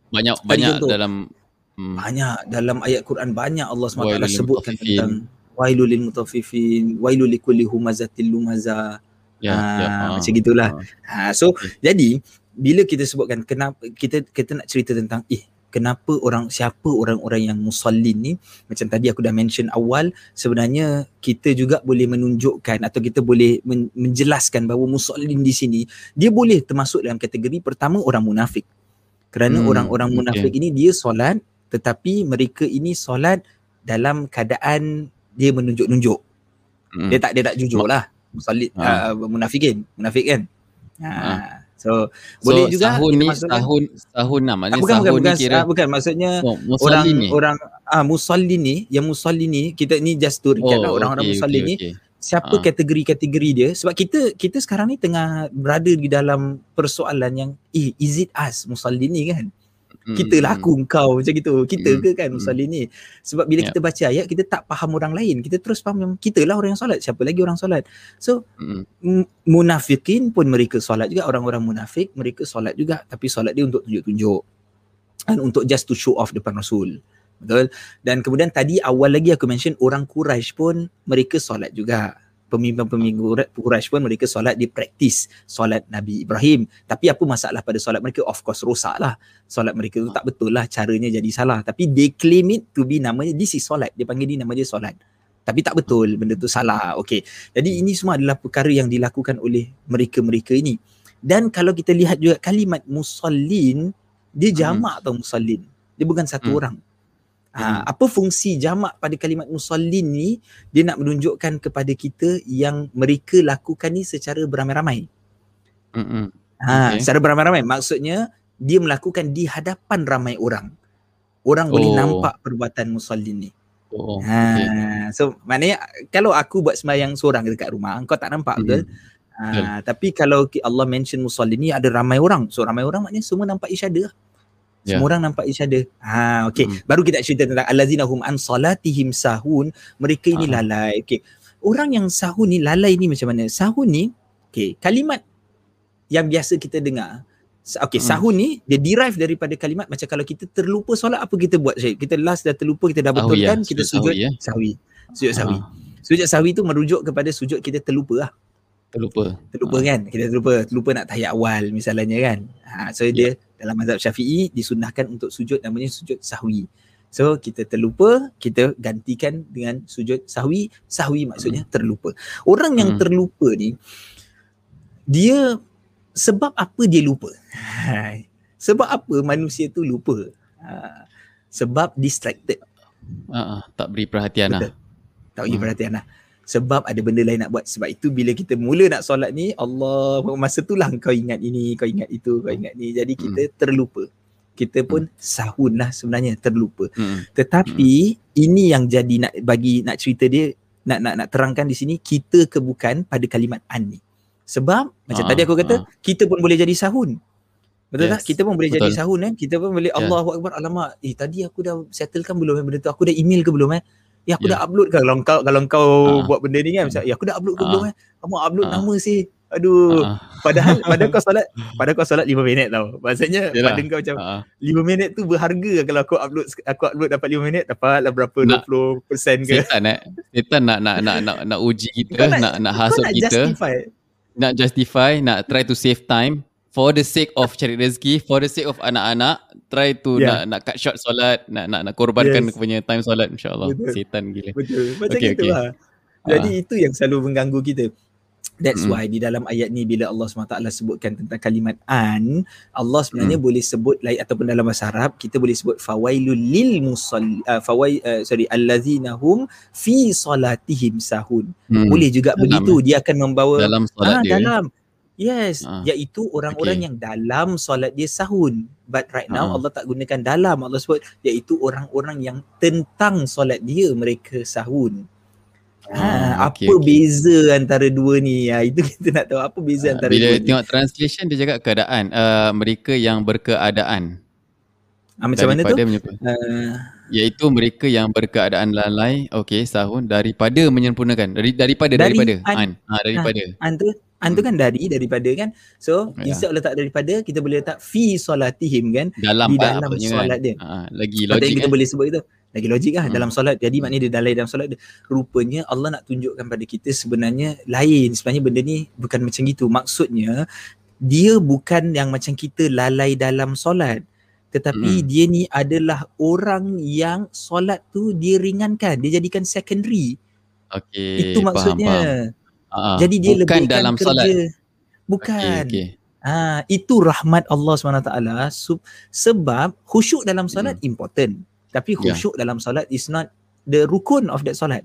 A: Banyak banyak contoh. dalam
B: hmm. banyak dalam ayat Quran banyak Allah SWT sebutkan tentang wailul lil mutaffifin wailul likulli humazatil lumaza ya, ha, ya, ha. macam gitulah ha. ha so okay. jadi bila kita sebutkan kenapa kita kita nak cerita tentang eh kenapa orang siapa orang-orang yang musallin ni macam tadi aku dah mention awal sebenarnya kita juga boleh menunjukkan atau kita boleh men- menjelaskan bahawa musallin di sini dia boleh termasuk dalam kategori pertama orang munafik kerana hmm, orang-orang munafik okay. ini dia solat tetapi mereka ini solat dalam keadaan dia menunjuk-nunjuk. Hmm. Dia tak dia tak jujur lah. Musallit ha. uh, munafikin, munafik kan. Ha. ha. So, so boleh juga
A: tahun ni tahun tahun lah maknanya
B: bukan, bukan, bukan, kira uh, bukan maksudnya oh, orang ni. orang ah musallin ni yang musallin ni kita ni just to recap oh, lah orang-orang okay, musallin okay, ni okay. siapa ha. kategori-kategori dia sebab kita kita sekarang ni tengah berada di dalam persoalan yang eh is it us musallin ni kan. Kita lah aku engkau macam gitu. Kita hmm. ke kan musallin ni? Sebab bila yep. kita baca ayat kita tak faham orang lain. Kita terus faham yang kita lah orang yang solat. Siapa lagi orang solat? So hmm. munafikin pun mereka solat juga. Orang-orang munafik mereka solat juga. Tapi solat dia untuk tunjuk-tunjuk. Dan untuk just to show off depan Rasul. Betul? Dan kemudian tadi awal lagi aku mention orang Quraisy pun mereka solat juga pemimpin-pemimpin Quraisy pun mereka solat di praktis solat Nabi Ibrahim. Tapi apa masalah pada solat mereka? Of course rosak lah. Solat mereka tu tak betul lah caranya jadi salah. Tapi they claim it to be namanya this is solat. Dia panggil ni nama dia solat. Tapi tak betul benda tu salah. Okay. Jadi ini semua adalah perkara yang dilakukan oleh mereka-mereka ini. Dan kalau kita lihat juga kalimat musallin, dia hmm. jamak hmm. tau musallin. Dia bukan satu hmm. orang. Ha, apa fungsi jamak pada kalimat musallin ni dia nak menunjukkan kepada kita yang mereka lakukan ni secara beramai-ramai. Hmm. Ha, okay. secara beramai-ramai maksudnya dia melakukan di hadapan ramai orang. Orang oh. boleh nampak perbuatan musallin ni. Oh. Ha, okay. so maknanya kalau aku buat sembahyang seorang dekat rumah, kau tak nampak betul? Ha, tapi kalau Allah mention musallin ni ada ramai orang. So ramai orang maknanya semua nampak isyadah. Yeah. Semua orang nampak each other. Ha, okay. Hmm. Baru kita cerita tentang allazina hum an salatihim sahun. Mereka ini uh lalai. Okay. Orang yang sahun ni lalai ni macam mana? Sahun ni, okay. Kalimat yang biasa kita dengar. Okay, hmm. sahun ni dia derive daripada kalimat macam kalau kita terlupa solat apa kita buat Syed? Kita last dah terlupa, kita dah betulkan, oh, yeah. kita sujud sahwi. Ya? sahwi. Sujud sahwi. uh Sujud sahwi tu merujuk kepada sujud kita terlupa lah.
A: Terlupa.
B: Terlupa ha. kan? Kita terlupa. Terlupa nak tahiyat awal misalnya kan? Ha, so yeah. dia dalam mazhab syafi'i disunnahkan untuk sujud namanya sujud sahwi. So kita terlupa, kita gantikan dengan sujud sahwi. Sahwi maksudnya hmm. terlupa. Orang yang hmm. terlupa ni, dia sebab apa dia lupa? sebab apa manusia tu lupa? Ha, sebab distracted.
A: Uh, uh, tak beri perhatian lah.
B: Tak beri hmm. perhatian lah sebab ada benda lain nak buat sebab itu bila kita mula nak solat ni Allah masa itulah kau ingat ini kau ingat itu kau ingat ni jadi kita hmm. terlupa kita pun hmm. sahun lah sebenarnya terlupa hmm. tetapi hmm. ini yang jadi nak bagi nak cerita dia nak nak nak terangkan di sini kita kebukan pada kalimat an ni sebab macam ha, tadi aku kata ha. kita pun boleh jadi sahun Betul yes. tak? Kita pun boleh Betul. jadi sahun kan? Kita pun boleh yeah. Allahu Akbar. Alamak, eh tadi aku dah settlekan belum eh benda tu? Aku dah email ke belum eh? Ya aku yeah. dah upload ke kalau kau kalau kau uh. buat benda ni kan macam ya aku dah upload ke uh. belum eh? Kamu upload uh. nama sih. Aduh. Uh. Padahal padahal kau solat padahal kau solat 5 minit tau. Maksudnya Yalah. pada kau macam uh. 5 minit tu berharga kalau aku upload aku upload dapat 5 minit dapatlah berapa nak, 20% ke.
A: Setan eh. Setan nak nak nak nak nak uji kita, nak nak, nak hasut kita. Justify. Nak justify, nak try to save time for the sake of cari rezeki, for the sake of anak-anak, try to yeah. nak nak cut short solat, nak nak nak korbankan yes. punya time solat insya-Allah. Setan gila.
B: Betul. Macam okay, gitu okay. lah. Jadi uh. itu yang selalu mengganggu kita. That's mm. why di dalam ayat ni bila Allah SWT sebutkan tentang kalimat an, Allah sebenarnya mm. boleh sebut lain ataupun dalam bahasa Arab kita boleh sebut fawailul lil musalli uh, fawai uh, sorry allazina hum fi salatihim sahun. Mm. Boleh juga dalam, begitu dia akan membawa
A: dalam solat ah, dia.
B: dalam Yes, uh, iaitu orang-orang okay. yang dalam solat dia sahun. But right now uh. Allah tak gunakan dalam. Allah sebut iaitu orang-orang yang tentang solat dia mereka sahun. Uh, ha, okay, apa okay. beza antara dua ni? Ya, itu kita nak tahu apa beza uh, antara
A: bila
B: dua
A: ni. Bila tengok translation dia cakap keadaan. Uh, mereka yang berkeadaan.
B: Uh, macam mana tu? Uh,
A: iaitu mereka yang berkeadaan lalai. Okay, sahun daripada menyempurnakan. Dari, daripada, dari, daripada. An. an. Ha, daripada.
B: An tu An tu kan dari daripada kan. So ya. instead letak daripada kita boleh letak fi solatihim kan
A: dalam
B: di dalam solat kan? dia.
A: Ha, lagi logik
B: kita kan? boleh sebut itu. Lagi logik lah hmm. dalam solat. Jadi maknanya dia dalam dalam solat dia. Rupanya Allah nak tunjukkan pada kita sebenarnya lain. Sebenarnya benda ni bukan macam gitu. Maksudnya dia bukan yang macam kita lalai dalam solat. Tetapi hmm. dia ni adalah orang yang solat tu dia ringankan. Dia jadikan secondary.
A: Okay,
B: Itu maksudnya. Faham, faham. Uh, Jadi dia bukan lebihkan dalam kerja. Solat. Bukan. Okay, okay. Ha, itu rahmat Allah SWT sebab khusyuk dalam solat hmm. important. Tapi ya. khusyuk yeah. dalam solat is not the rukun of that solat.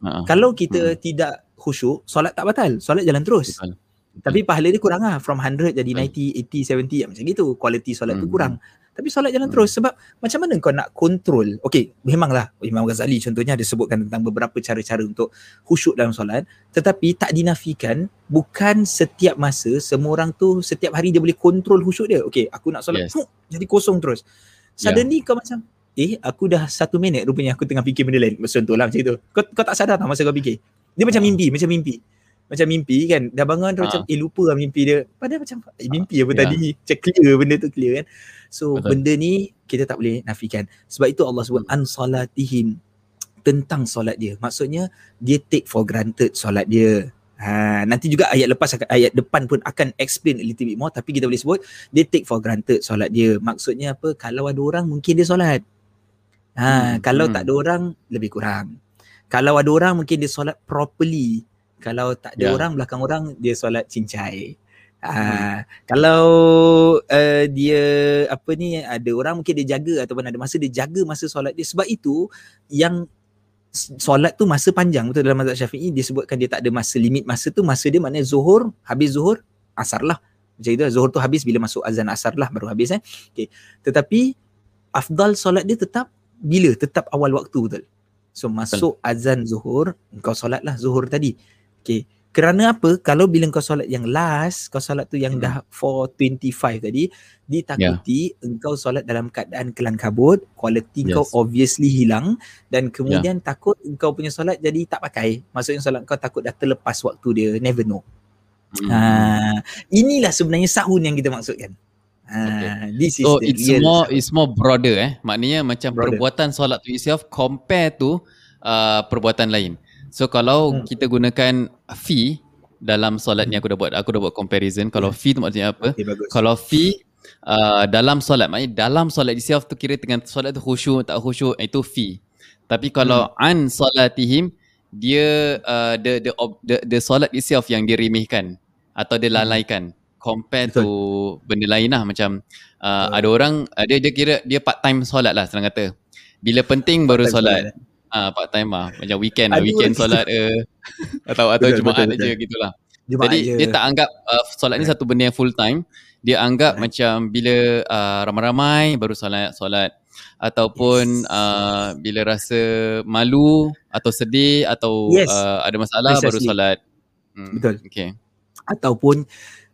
B: Uh, Kalau kita uh. tidak khusyuk, solat tak batal. Solat jalan terus. Betul. Tapi pahala dia kurang lah. From 100 jadi 90, 80, 70 macam gitu. Quality solat hmm. tu kurang. Tapi solat jalan hmm. terus sebab macam mana kau nak kontrol? Okay, memanglah Imam Ghazali contohnya ada sebutkan tentang beberapa cara-cara untuk khusyuk dalam solat. Tetapi tak dinafikan bukan setiap masa semua orang tu setiap hari dia boleh kontrol khusyuk dia. Okay, aku nak solat yes. huh, jadi kosong terus. Suddenly yeah. kau macam eh aku dah satu minit rupanya aku tengah fikir benda lain. Contoh lah macam tu. Kau, kau tak sadar tak masa kau fikir. Dia macam mimpi, macam mimpi. Macam mimpi kan. Dah bangun dia macam eh lupa lah mimpi dia. Padahal macam eh, mimpi apa yeah. tadi. Macam clear benda tu clear kan. So Betul. benda ni kita tak boleh nafikan. Sebab itu Allah sebut an salatihim tentang solat dia. Maksudnya dia take for granted solat dia. Ha, nanti juga ayat lepas ayat depan pun akan explain a little bit more tapi kita boleh sebut dia take for granted solat dia. Maksudnya apa? Kalau ada orang mungkin dia solat. Ha, hmm, kalau hmm. tak ada orang lebih kurang. Kalau ada orang mungkin dia solat properly. Kalau tak ada yeah. orang belakang orang dia solat cincai. Ha, hmm. kalau uh, dia apa ni ada orang mungkin dia jaga ataupun ada masa dia jaga masa solat dia. Sebab itu yang solat tu masa panjang. Betul dalam mazhab Syafi'i disebutkan dia tak ada masa limit masa tu. Masa dia maknanya zuhur habis zuhur asar lah. Macam itu zuhur tu habis bila masuk azan asar lah baru habis eh. Okey. Tetapi afdal solat dia tetap bila? Tetap awal waktu betul? So masuk azan zuhur kau solatlah zuhur tadi okey kerana apa kalau bila kau solat yang last kau solat tu yang hmm. dah 425 tadi ditakuti yeah. engkau solat dalam keadaan kelang kabut quality yes. kau obviously hilang dan kemudian yeah. takut engkau punya solat jadi tak pakai maksudnya solat kau takut dah terlepas waktu dia never know hmm. ha, inilah sebenarnya sahun yang kita maksudkan
A: Ha, this is so it's more sahun. it's more broader eh maknanya macam broader. perbuatan solat tu itself compare to uh, perbuatan lain So kalau hmm. kita gunakan fee dalam solat ni aku dah buat aku dah buat comparison kalau fee tu maksudnya apa? Okay, kalau fee uh, dalam solat maknanya dalam solat itself tu kira dengan solat tu khusyuk tak khusyuk itu fee. Tapi kalau hmm. an solatihim dia uh, the, the the the solat itself yang diremehkan atau dia hmm. compare Betul. to benda lain lah macam uh, ada orang uh, dia dia kira dia part time solat lah senang kata. Bila penting baru solat. Ah part time lah macam weekend lah weekend solat ke atau atau betul, Jumaat betul, aja gitulah. Jumaat Jadi aja. dia tak anggap uh, solat ni satu benda yang full time. Dia anggap right. macam bila uh, ramai-ramai baru solat solat ataupun yes. uh, bila rasa malu atau sedih atau yes. uh, ada masalah Precisely. baru solat.
B: Hmm. Betul. Okay. Ataupun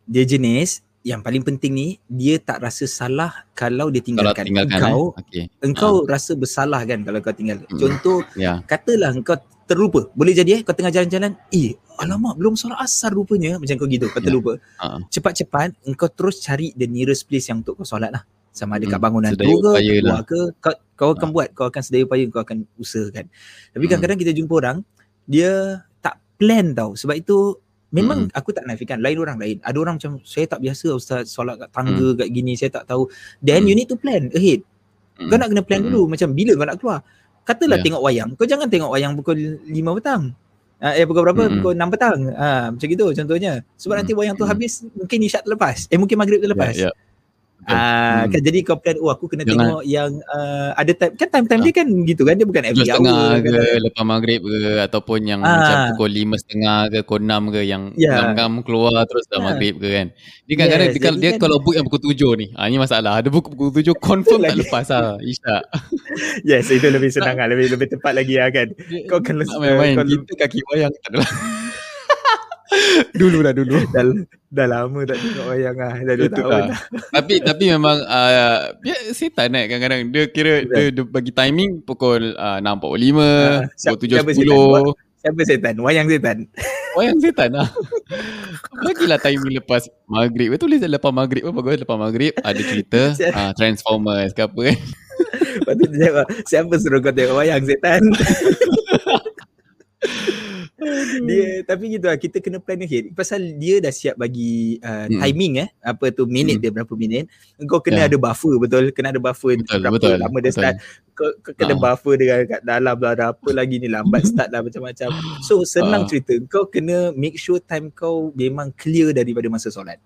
B: dia jenis yang paling penting ni dia tak rasa salah kalau dia tinggalkan, kalau tinggalkan engkau eh? okay. engkau uh. rasa bersalah kan kalau kau tinggal mm. contoh yeah. katalah engkau terlupa boleh jadi eh kau tengah jalan-jalan eh alamak belum solat asar rupanya macam kau gitu kau yeah. terlupa uh. cepat-cepat engkau terus cari the nearest place yang untuk kau solat lah sama ada kat hmm. bangunan tu ke lah. ke kau, kau akan uh. buat kau akan sedaya upaya kau akan usahakan tapi hmm. kadang-kadang kita jumpa orang dia tak plan tau sebab itu Memang hmm. aku tak nafikan lain orang lain. Ada orang macam saya tak biasa ustaz solat kat tangga hmm. kat gini saya tak tahu. Then hmm. you need to plan ahead. Hmm. Kau nak kena plan hmm. dulu macam bila kau nak keluar. Katalah yeah. tengok wayang. Kau jangan tengok wayang pukul 5 petang. Uh, eh pukul berapa? Hmm. Pukul 6 petang. uh, macam gitu contohnya. Sebab hmm. nanti wayang tu hmm. habis mungkin isyak terlepas. Eh mungkin maghrib terlepas. Yeah, yeah. Ah, hmm. kan jadi kau plan oh aku kena Jangan. tengok yang uh, ada time kan time time ah. dia kan gitu kan dia bukan every hour
A: tengah ke kan. lepas maghrib ke ataupun yang ah. macam pukul lima setengah ke pukul enam ke yang yeah. ngam keluar terus dah yeah. maghrib ke kan dia kan kadang yes, dia, dia kan, kalau book yang pukul tujuh ni ah ini masalah ada book pukul tujuh confirm tak lepas ah isyak
B: yes itu lebih senang lah lebih lebih tepat lagi lah kan kau
A: kan main-main kita kaki wayang tak adalah
B: dulu dah dulu. Dah, dah lama tak tengok wayang lah. Dah dua tahun lah.
A: tapi tapi memang uh, dia setan eh kadang-kadang. Dia kira dia, dia, bagi timing pukul uh, 6.45, uh, pukul 7.10.
B: Siapa setan? Wayang setan.
A: Wayang setan lah. Bagilah timing lepas maghrib. Betul boleh lepas maghrib pun bagus. Lepas maghrib ada cerita uh, Transformers ke apa kan.
B: Lepas tu dia cakap, siapa suruh kau tengok wayang setan? Dia tapi gitu lah kita kena plan ahead pasal dia dah siap bagi uh, hmm. timing eh apa tu minit hmm. dia berapa minit kau kena yeah. ada buffer betul kena ada buffer betul, berapa betul, lama dia betul. start kau, kau kena uh. buffer dengan kat dalam lah ada apa lagi ni lambat start lah macam-macam so senang uh. cerita kau kena make sure time kau memang clear daripada masa solat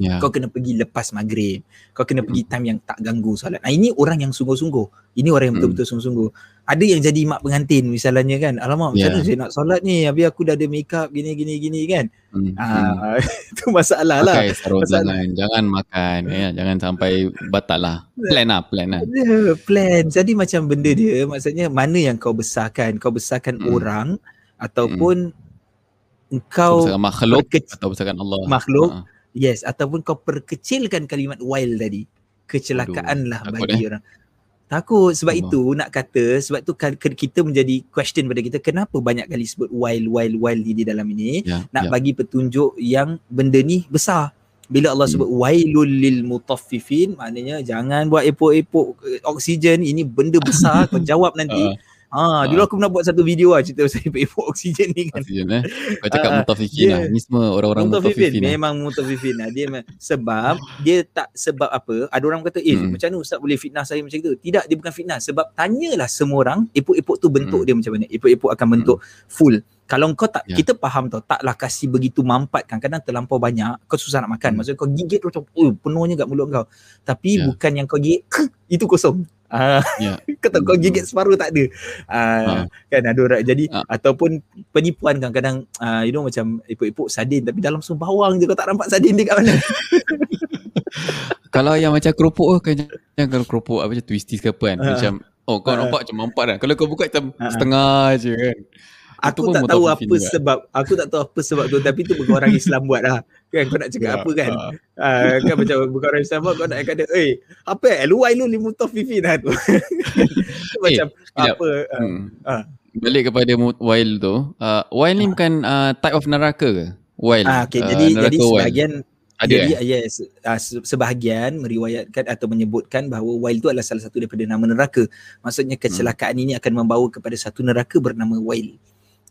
B: Yeah. Kau kena pergi lepas maghrib. Kau kena pergi time yang tak ganggu solat. Nah ini orang yang sungguh-sungguh. Ini orang yang hmm. betul-betul sungguh-sungguh. Ada yang jadi mak pengantin misalnya kan. Alamak yeah. macam mana saya nak solat ni. Habis aku dah ada make up gini-gini-gini kan. Hmm. Ah, hmm. Itu masalah lah.
A: Okay, masalah. Jangan, jangan makan. Ya. Jangan sampai batal lah. Plan lah. Plan lah.
B: Yeah, plan. Jadi macam benda dia. Maksudnya mana yang kau besarkan. Kau besarkan hmm. orang. Ataupun hmm. Engkau
A: so, makhluk atau besarkan Allah.
B: Makhluk. Uh-huh Yes, ataupun kau perkecilkan kalimat while tadi. Kecelakaan lah bagi dah. orang. Takut sebab Allah. itu nak kata sebab tu kita menjadi question pada kita kenapa banyak kali sebut while while while di dalam ini ya, nak ya. bagi petunjuk yang benda ni besar. Bila Allah hmm. sebut wailul lil mutaffifin maknanya jangan buat epok-epok eh, oksigen ini benda besar kau jawab nanti uh. Ha, dulu aku pernah buat satu video lah cerita pasal epok oksigen ni kan. Oksigen
A: eh. Kau cakap uh, mutafifin lah. Ni semua orang-orang mutafifin.
B: mutafifin lah. Memang mutafifin lah. Dia sebab dia tak sebab apa. Ada orang kata eh hmm. macam mana Ustaz boleh fitnah saya macam itu. Tidak dia bukan fitnah. Sebab tanyalah semua orang epok-epok tu bentuk hmm. dia macam mana. Epok-epok akan bentuk hmm. full. Kalau kau tak, yeah. kita faham tau, taklah kasih begitu mampat kan. Kadang terlampau banyak, kau susah nak makan. Hmm. Maksudnya kau gigit tu macam, oh penuhnya kat mulut kau. Tapi yeah. bukan yang kau gigit, itu kosong. Ah, yeah. kata kau gigit separuh tak ada. Ah, uh. kan ada orang jadi uh. ataupun penipuan kan kadang uh, you know macam epok-epok sardin tapi dalam semua bawang je kau tak nampak sardin dia kat mana.
A: kalau yang macam keropok kan yang kalau keropok apa macam twisties ke apa kan uh. macam oh kau uh. nampak macam mampat kan. Kalau kau buka macam uh. setengah je kan.
B: Aku tak tahu apa juga. sebab aku tak tahu apa sebab tu tapi tu bukan orang Islam buat lah kan kau nak cakap ya, apa kan ha. uh, kan macam bukan orang Islam kau nak kata eh apa eh lu lu limu tofifin lah tu macam eh, apa uh, hmm. uh.
A: balik kepada wail tu uh, wail ni bukan uh, type of neraka ke wail
B: ah, okay. uh, jadi jadi sebahagian ada jadi, eh? yes uh, sebahagian meriwayatkan atau menyebutkan bahawa wail tu adalah salah satu daripada nama neraka maksudnya kecelakaan hmm. ini akan membawa kepada satu neraka bernama wail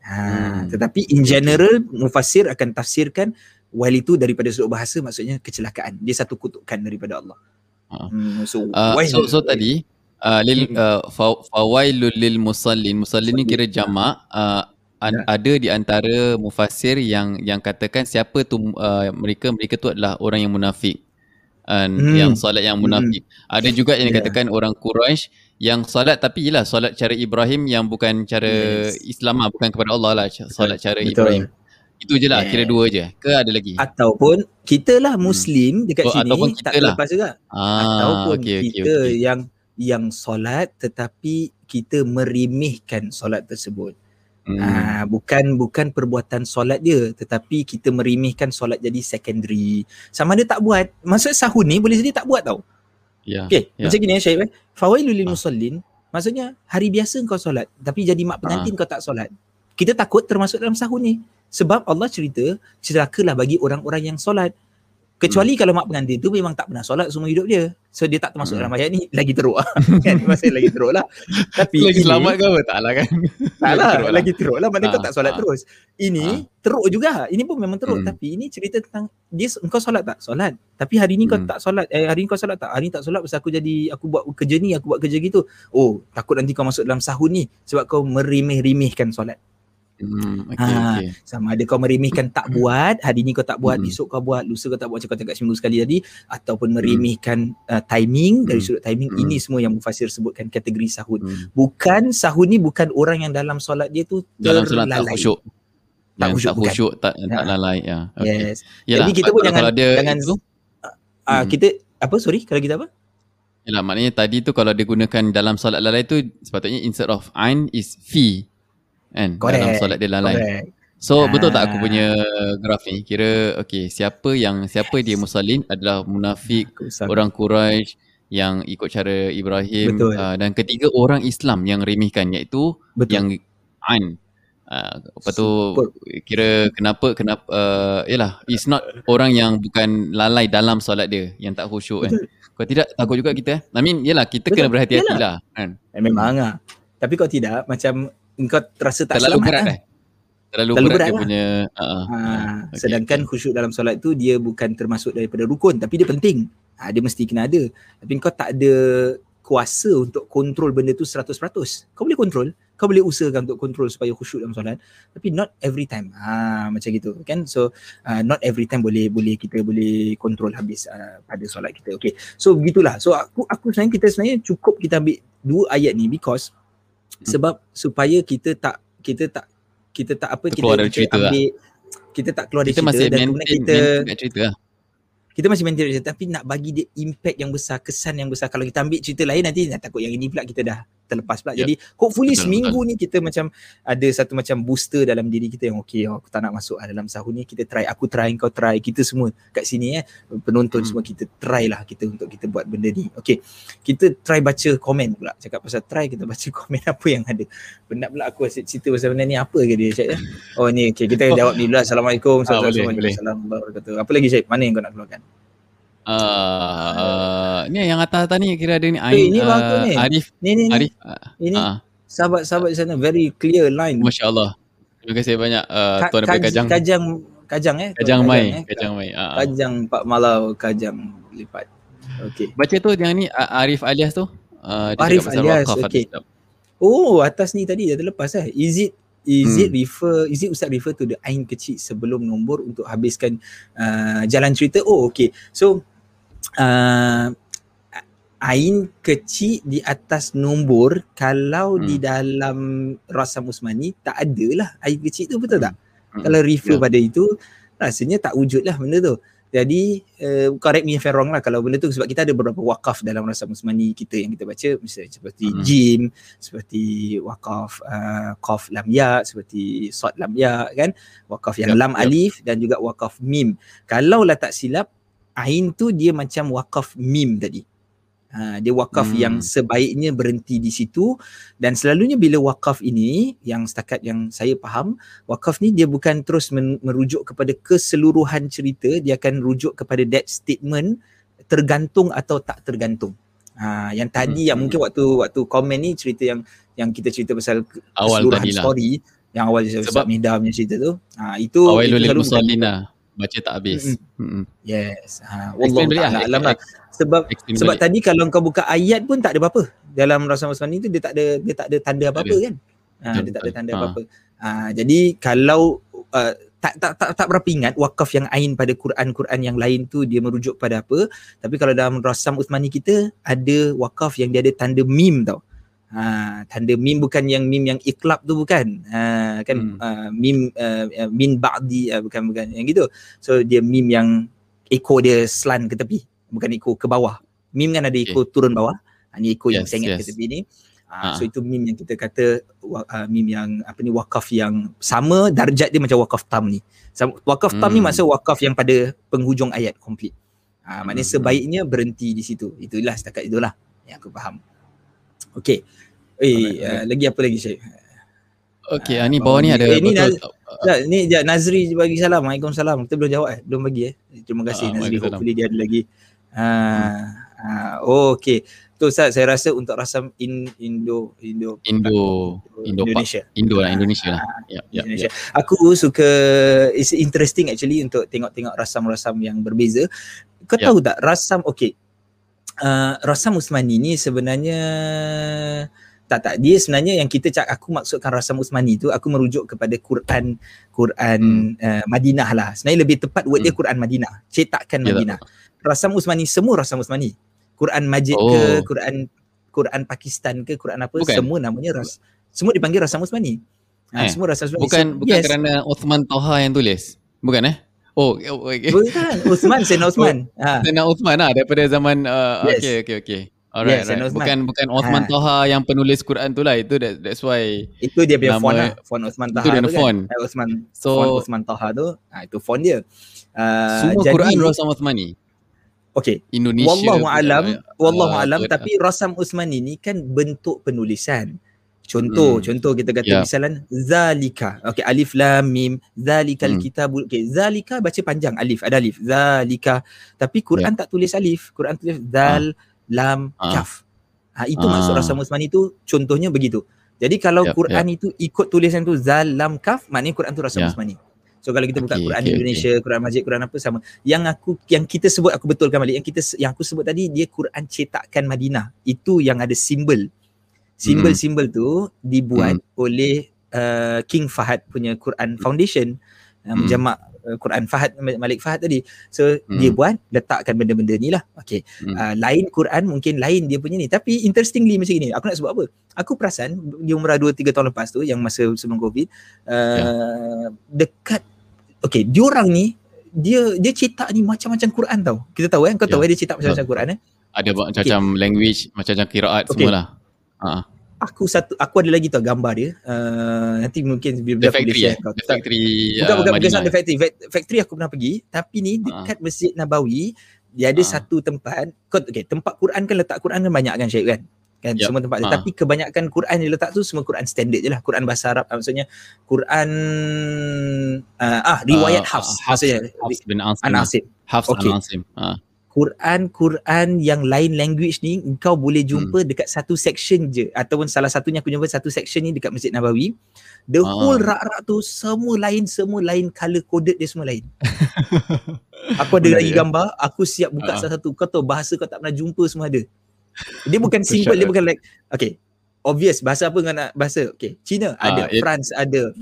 B: Ha, hmm. tetapi in general mufassir akan tafsirkan wail itu daripada sudut bahasa maksudnya kecelakaan. Dia satu kutukan daripada Allah.
A: Ha. Hmm, so, uh, so, so tadi uh, lil uh, fawailul lil musallin. Musallin ni kira jamak uh, an, ya. ada di antara mufassir yang yang katakan siapa tu uh, mereka mereka tu adalah orang yang munafik. And hmm. yang solat yang munafik. Hmm. Ada juga yang dikatakan yeah. orang Quraisy yang solat tapi ialah solat cara Ibrahim yang bukan cara yes. Islam lah bukan kepada Allah lah solat cara Betul. Ibrahim itu je lah yeah. kira dua je ke ada lagi
B: ataupun kita lah muslim hmm. dekat oh, sini tak lah. lepas juga ah, ataupun okay, kita okay, okay. yang yang solat tetapi kita merimihkan solat tersebut hmm. ah, bukan bukan perbuatan solat dia tetapi kita merimihkan solat jadi secondary sama ada tak buat maksud sahur ni boleh jadi tak buat tau Yeah. Okay, yeah. macam gini ya Syahid. Eh? Fawailul lil ah. musallin, maksudnya hari biasa kau solat tapi jadi mak pengantin ha. kau tak solat. Kita takut termasuk dalam sahur ni. Sebab Allah cerita, celakalah bagi orang-orang yang solat. Kecuali hmm. kalau mak pengantin tu memang tak pernah solat semua hidup dia. So dia tak termasuk hmm. dalam ayat ni, lagi teruk lah. kan? Masih lagi teruk lah.
A: Tapi lagi ini, selamat ke apa? Tak lah kan?
B: Tak lah, lagi teruk lah. Mana ha, kau tak solat ha. terus. Ini ha. teruk juga. Ini pun memang teruk. Hmm. Tapi ini cerita tentang, dia, kau solat tak? Solat. Tapi hari ni kau hmm. tak solat. Eh, hari ni kau solat tak? Hari ni tak solat pasal aku jadi, aku buat kerja ni, aku buat kerja gitu. Oh, takut nanti kau masuk dalam sahur ni. Sebab kau merimih-rimihkan solat. Hmm, okay, ha, okay. Sama ada kau merimihkan tak buat, hari ni kau tak buat, hmm. esok kau buat, lusa kau tak buat, macam kau cakap seminggu sekali tadi ataupun merimihkan hmm. uh, timing dari hmm. sudut timing, hmm. ini semua yang Mufasir sebutkan kategori sahud. Hmm. Bukan, sahud ni bukan orang yang dalam solat dia tu.
A: Dalam solat tak khusyuk. Tak khusyuk, tak, khusyuk, tak, tak ha. lalai. Ya.
B: Okay. Yes. Yalah, Jadi kita pun jangan, dia jangan itu, uh, kita, apa sorry, kalau kita apa?
A: Yalah, maknanya tadi tu kalau dia gunakan dalam solat lalai tu sepatutnya instead of ain is fi kan Correct. dalam solat dia lalai. Correct. So ha. betul tak aku punya graf ni? Kira okay siapa yang siapa dia musallin adalah munafik, orang Quraisy yang ikut cara Ibrahim uh, dan ketiga orang Islam yang remehkan iaitu betul. yang An. Uh, apa tu kira kenapa kenapa uh, yalah it's not orang yang bukan lalai dalam solat dia yang tak khusyuk kan. Kau tidak takut juga kita eh. I mean yalah kita betul. kena berhati-hatilah kan.
B: Eh, memang ah. Tapi kau tidak macam engkau terasa tak terlalu selamat berat lah. Eh?
A: Terlalu, terlalu berat, berat dia lah. punya uh,
B: ha, okay, sedangkan okay. khusyuk dalam solat tu dia bukan termasuk daripada rukun tapi dia penting. Ha, dia mesti kena ada. Tapi kau tak ada kuasa untuk kontrol benda tu 100%. Kau boleh kontrol, kau boleh usahakan untuk kontrol supaya khusyuk dalam solat tapi not every time. Ha macam gitu kan. So uh, not every time boleh boleh kita boleh kontrol habis uh, pada solat kita. Okay. So begitulah. So aku aku sebenarnya kita sebenarnya cukup kita ambil dua ayat ni because sebab supaya kita tak kita tak kita tak apa
A: kita, kita cerita lah. ambil lah.
B: kita tak keluar dari
A: cerita masih dan maintain, kita maintain cerita lah.
B: kita masih maintain cerita tapi nak bagi dia impact yang besar kesan yang besar kalau kita ambil cerita lain nanti nak takut yang ini pula kita dah terlepas pula. Yep. Jadi hopefully betul, seminggu betul. ni kita macam ada satu macam booster dalam diri kita yang okey oh, aku tak nak masuk lah dalam sahur ni kita try aku try kau try kita semua kat sini eh penonton hmm. semua kita try lah kita untuk kita buat benda ni. Okey. Kita try baca komen pula. Cakap pasal try kita baca komen apa yang ada. Penat pula aku asyik cerita pasal benda ni apa ke dia Syed ya? Oh ni okey kita jawab ni dulu. Assalamualaikum.
A: Ah, Assalamualaikum.
B: Assalamualaikum. Apa lagi Syed? Mana yang kau nak keluarkan?
A: Uh, uh, ni yang atas-atas ni kira ada ni. Ain,
B: hey, ni uh, ni.
A: Arif
B: ni ni
A: Arif
B: ini uh, sahabat-sahabat di sana very clear line.
A: masya-Allah. Terima kasih banyak uh, tuan Ka- Kajang.
B: Kajang Kajang eh?
A: Kajang Mai eh? Kajang Mai
B: uh, Kajang Pak Malau Kajang lipat. Okey.
A: Baca tu yang ni Arif alias tu?
B: Uh, Arif alias okey. Oh atas ni tadi dah terlepas eh? Is it Is hmm. it refer is it ustaz refer to the ain kecil sebelum nombor untuk habiskan uh, jalan cerita? Oh okay. So uh, ain kecil di atas nombor kalau hmm. di dalam rasam usmani tak ada lah ain kecil tu betul tak? Hmm. Kalau refer yeah. pada itu rasanya tak wujud lah benda tu. Jadi uh, correct me if I'm wrong lah kalau benda tu sebab kita ada beberapa wakaf dalam rasam usmani kita yang kita baca misalnya seperti hmm. jim, seperti wakaf uh, qaf lam ya, seperti sad lam ya kan, wakaf yang yep, lam yep. alif dan juga wakaf mim. Kalau lah tak silap Ain tu dia macam wakaf mim tadi. Ha, dia wakaf hmm. yang sebaiknya berhenti di situ dan selalunya bila wakaf ini yang setakat yang saya faham wakaf ni dia bukan terus merujuk kepada keseluruhan cerita dia akan rujuk kepada that statement tergantung atau tak tergantung. Ha, yang tadi hmm. yang mungkin waktu waktu komen ni cerita yang yang kita cerita pasal
A: awal keseluruhan
B: story yang awal sebab Mida punya cerita tu. Ha, itu
A: awal itu musallina baca tak habis.
B: Mm-hmm. Yes. Ha ta'ala alam lah. Sebab Explain sebab balik. tadi kalau kau buka ayat pun tak ada apa-apa. Dalam Rasul Usmani tu dia tak ada dia tak ada tanda apa-apa kan. Ha, dia tak ada tanda ha. apa-apa. Ha, jadi kalau uh, tak, tak tak tak berapa ingat wakaf yang ain pada Quran-Quran yang lain tu dia merujuk pada apa tapi kalau dalam Rasam Uthmani kita ada wakaf yang dia ada tanda mim tau Ha, tanda mim bukan yang mim yang iklab tu bukan. Ha, kan hmm. uh, mim uh, min ba'di uh, bukan bukan yang gitu. So dia mim yang ekor dia slant ke tepi, bukan ekor ke bawah. Mim kan ada ekor okay. turun bawah. Ha, ni ekor yes, yang sengit yes. ke tepi ni. Ha, ha. So itu mim yang kita kata uh, mim yang apa ni wakaf yang sama darjat dia macam wakaf tam ni. Wakaf tam hmm. ni maksud wakaf yang pada penghujung ayat komplit. Ha, maknanya hmm. sebaiknya berhenti di situ. Itulah setakat itulah yang aku faham. Okay. Eh, uh, lagi apa lagi Syed?
A: Okay, uh, ni bawah ni ada
B: eh, ni betul. Naz, ni jap Nazri bagi salam. Waalaikumsalam. Kita belum jawab eh. Belum bagi eh. Terima kasih uh, Nazri. Hopefully dia ada lagi. Ha, uh, uh, oh, okay. Tu Ustaz, saya rasa untuk rasam in, Indo Indo
A: Indo, Indo Indonesia. Indo lah Indonesia lah.
B: Ya, ya, Indonesia. Ya. Aku suka it's interesting actually untuk tengok-tengok rasam-rasam yang berbeza. Kau ya. tahu tak rasam okay. Uh, rasam Usmani ni sebenarnya tak tak dia sebenarnya yang kita cak aku maksudkan Rasam Usmani tu aku merujuk kepada Quran Quran hmm. uh, Madinah lah. Sebenarnya lebih tepat word dia hmm. Quran Madinah, cetakan Madinah. Yalah. Rasam Usmani semua Rasam Usmani. Quran Majid oh. ke, Quran Quran Pakistan ke, Quran apa bukan. semua namanya ras semua dipanggil Rasam Usmani. Ha,
A: eh. semua Rasam Usmani. Bukan so, bukan yes. kerana Uthman Toha yang tulis. Bukan eh? Oh,
B: okay. Bukan, Uthman, Sayyidina Uthman.
A: Oh, ha. Sayyidina Uthman lah daripada zaman uh, yes. okay, okay, okay. Alright, yes, right. Bukan bukan Osman ha. Toha yang penulis Quran tu lah. Itu that, that's why.
B: Itu dia punya font lah. Font Osman Toha
A: itu dia
B: tu
A: font.
B: kan. Osman, so, font Osman Toha tu. Ha, itu font dia.
A: Uh, semua jadi, Quran Rasam Osmani.
B: Okay.
A: Indonesia.
B: Wallahu alam. Wallahu uh, alam. Tapi Rasam Osmani ni kan bentuk penulisan. Contoh, hmm. contoh kita kata yeah. misalan zalika. Okay, alif lam mim zalikal hmm. kitabul. Okay, zalika baca panjang alif, ada alif. Zalika. Tapi Quran yeah. tak tulis alif. Quran tulis zal uh lam uh. kaf. Ha, itu uh. maksud rasa musmani tu contohnya begitu. Jadi kalau yep, Quran yep. itu ikut tulisan tu zal lam kaf maknanya Quran tu rasa yeah. musmani. So kalau kita buka okay, Quran okay, Indonesia, okay. Quran Majid, Quran apa sama. Yang aku yang kita sebut aku betulkan balik. Yang kita yang aku sebut tadi dia Quran cetakan Madinah. Itu yang ada simbol. Simbol-simbol tu dibuat hmm. oleh uh, King Fahad punya Quran Foundation. Uh, hmm. Menjamak uh, Quran Fahad Malik Fahad tadi. So hmm. dia buat letakkan benda-benda ni lah. Okay. Hmm. Uh, lain Quran mungkin lain dia punya ni. Tapi interestingly macam ni. Aku nak sebut apa? Aku perasan di umrah 2-3 tahun lepas tu yang masa sebelum COVID. Uh, yeah. Dekat. Okay. Diorang ni dia dia cetak ni macam-macam Quran tau. Kita tahu kan? Kau tahu yeah. dia cetak macam-macam Quran eh?
A: Ada macam-macam okay. language, macam-macam kiraat okay. semualah. Uh.
B: aku satu aku ada lagi tau gambar dia. Uh, nanti mungkin
A: bila The Factory eh? The Factory
B: Bukan, bukan, bukan The Factory. Factory aku pernah pergi. Tapi ni ah. dekat uh. Masjid Nabawi, dia ada uh. satu tempat. Okay, tempat Quran kan letak Quran kan banyak kan Syed kan? kan yep. semua tempat uh. tapi kebanyakan Quran yang letak tu semua Quran standard je lah Quran bahasa Arab maksudnya Quran uh, ah riwayat uh, Hafs maksudnya
A: Hafs bin Asim Hafs okay. An-Asim uh.
B: Quran Quran yang lain language ni engkau boleh jumpa hmm. dekat satu section je. Ataupun salah satunya aku jumpa satu section ni dekat Masjid Nabawi. The uh. whole rak-rak tu semua lain semua lain color coded dia semua lain. Aku ada lagi gambar aku siap buka uh. salah satu. Kau tahu bahasa kau tak pernah jumpa semua ada. Dia bukan simple dia bukan like okay obvious. Bahasa apa kau nak? Bahasa okay Cina uh, ada it, France ada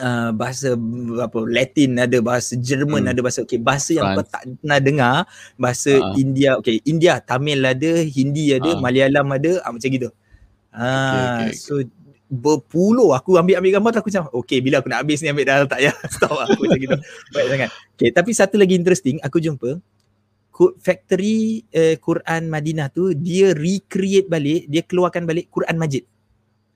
B: uh, bahasa apa Latin ada bahasa Jerman hmm. ada bahasa okey bahasa yang kau tak pernah dengar bahasa uh. India okey India Tamil ada Hindi ada uh. Malayalam ada uh, macam gitu. Ah okay, okay, so berpuluh aku ambil ambil gambar tu aku macam okey bila aku nak habis ni ambil dah tak ya stop aku macam gitu. Baik sangat. Okey tapi satu lagi interesting aku jumpa factory uh, Quran Madinah tu dia recreate balik dia keluarkan balik Quran Majid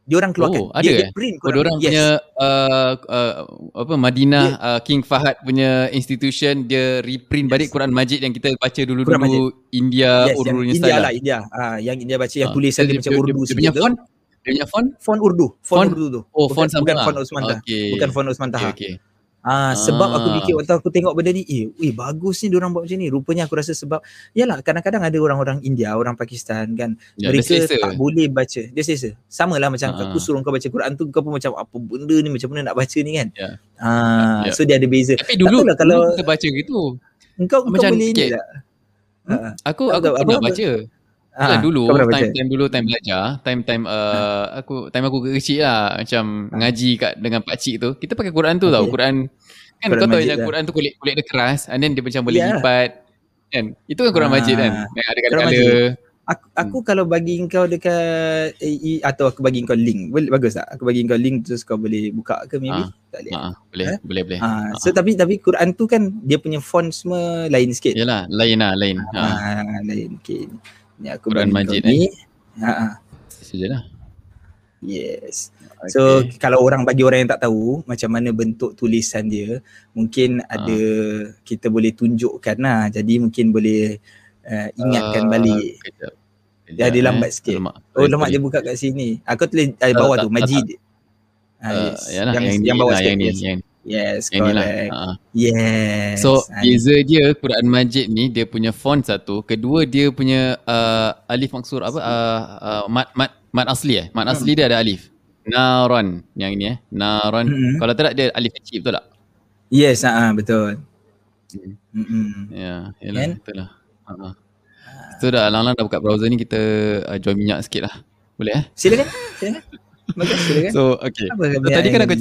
B: dia orang keluarkan.
A: Oh, ada dia, dia print oh, orang yes. punya uh, uh, apa Madinah dia, uh, King Fahad punya institution dia reprint balik yes. Quran Majid yang kita baca dulu-dulu India yes, Urdu
B: India style lah. lah India. Ah yang India baca yang uh, tulisan dia, dia macam Urdu
A: dia, punya font dia punya font
B: font Urdu font, font Urdu tu.
A: Oh bukan, font sama
B: bukan font Osman okay. Bukan font Osman Taha. Okay, okay. Ah sebab ah. aku fikir waktu aku tengok benda ni eh, eh bagus ni orang buat macam ni. Rupanya aku rasa sebab yalah kadang-kadang ada orang-orang India, orang Pakistan kan ya, mereka tak boleh baca. Dia selesa. Sama lah macam ah. aku suruh kau baca Quran tu kau pun macam apa benda ni macam mana nak baca ni kan. Ya. Ah ya. so dia ada beza.
A: Tapi dulu lah kalau kita baca gitu.
B: Engkau macam kau boleh ni tak?
A: Hmm? Aku aku tak, pernah baca. Ha, dulu time time dulu time belajar time time uh, aku time aku kecil lah macam ha. ngaji kat dengan pak cik tu kita pakai Quran tu okay. tau Quran kan Quran kau tahu yang lah. Quran tu kulit kulit dia keras and then dia macam boleh yeah. lipat kan itu kan Quran ha. majid kan yang ada kala-kala
B: aku, aku hmm. kalau bagi kau dekat AI atau aku bagi kau link boleh bagus tak aku bagi kau link terus kau boleh buka ke maybe ha.
A: tak boleh ha. boleh ha? boleh boleh
B: ha. so ha. tapi tapi Quran tu kan dia punya font semua lain sikit
A: yalah lain lah lain
B: ha. ha. lain okay. Ni aku
A: Quran Majid ni. Eh?
B: Ha.
A: Sajalah.
B: Yes. Okay. So kalau orang bagi orang yang tak tahu macam mana bentuk tulisan dia, mungkin ha. ada kita boleh tunjukkan lah. Jadi mungkin boleh uh, ingatkan uh, balik. Kejap. Dia ada lambat eh. sikit. Lemak. Oh lemak dia buka kat sini. Aku tulis uh, bawah uh, tu Majid.
A: Uh, yes. yang, yang, yang bawah sikit. Yang ni, yang ni.
B: Yes, yang correct. Lah. Yes.
A: So, beza dia Quran Majid ni dia punya font satu, kedua dia punya uh, alif maksur apa uh, uh, mat mat mat asli eh. Mat asli hmm. dia ada alif. Naron yang ini eh. Naron. Hmm. Kalau tidak dia alif kecil betul tak?
B: Yes, ah uh, betul.
A: Hmm. Hmm. Ya, yalah, kan? betul lah. Uh-huh. So dah lang-lang dah buka browser ni kita uh, jual minyak sikit lah. Boleh eh?
B: Silakan. Silakan. Bagus, silakan.
A: So, okay. So, tadi kan aku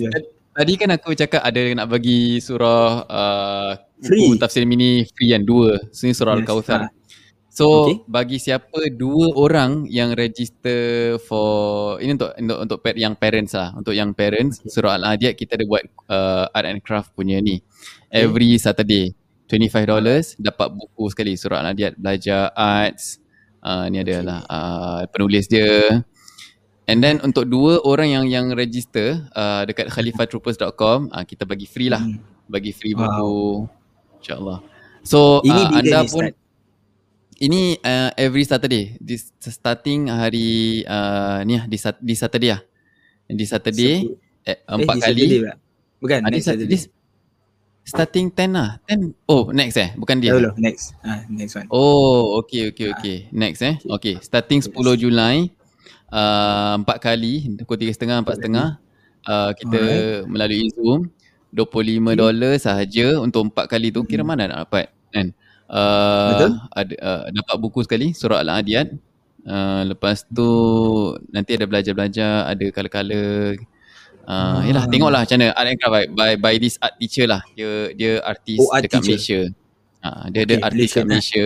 A: Tadi kan aku cakap ada nak bagi surah uh, free. buku tafsir mini free kan dua. So ni surah yes. Al-Kawthar. So okay. bagi siapa dua orang yang register for ini untuk untuk untuk yang parents lah, untuk yang parents okay. surah Al-Adiyat kita ada buat uh, art and craft punya ni. Okay. Every Saturday $25 dapat buku sekali surah Al-Adiyat belajar arts. Uh, ni adalah uh, penulis dia. And then untuk dua orang yang yang register uh, dekat khalifatroopers.com uh, kita bagi free lah. Hmm. Bagi free wow. buku. InsyaAllah. So ini uh, anda pun start. ini uh, every Saturday. This starting hari uh, ni lah di, di Saturday lah. Di Saturday eh, empat eh, kali. Saturday,
B: Bukan uh, next Saturday. This,
A: starting 10 lah. 10. Oh, next eh. Bukan dia.
B: Hello, next. Ah, next one.
A: Oh, okay, okay, okay. Next eh. Okay, starting 10 Julai uh, empat kali pukul tiga setengah empat setengah uh, kita Alright. melalui zoom 25 dolar sahaja untuk empat kali tu kira hmm. mana nak dapat kan uh, Betul? ada uh, dapat buku sekali surah al-adiyat uh, lepas tu nanti ada belajar-belajar ada kala-kala uh, yalah tengoklah macam mana art and craft by, by this art teacher lah dia dia artis oh, art dekat teacher. Malaysia uh, dia okay, ada artis kat Malaysia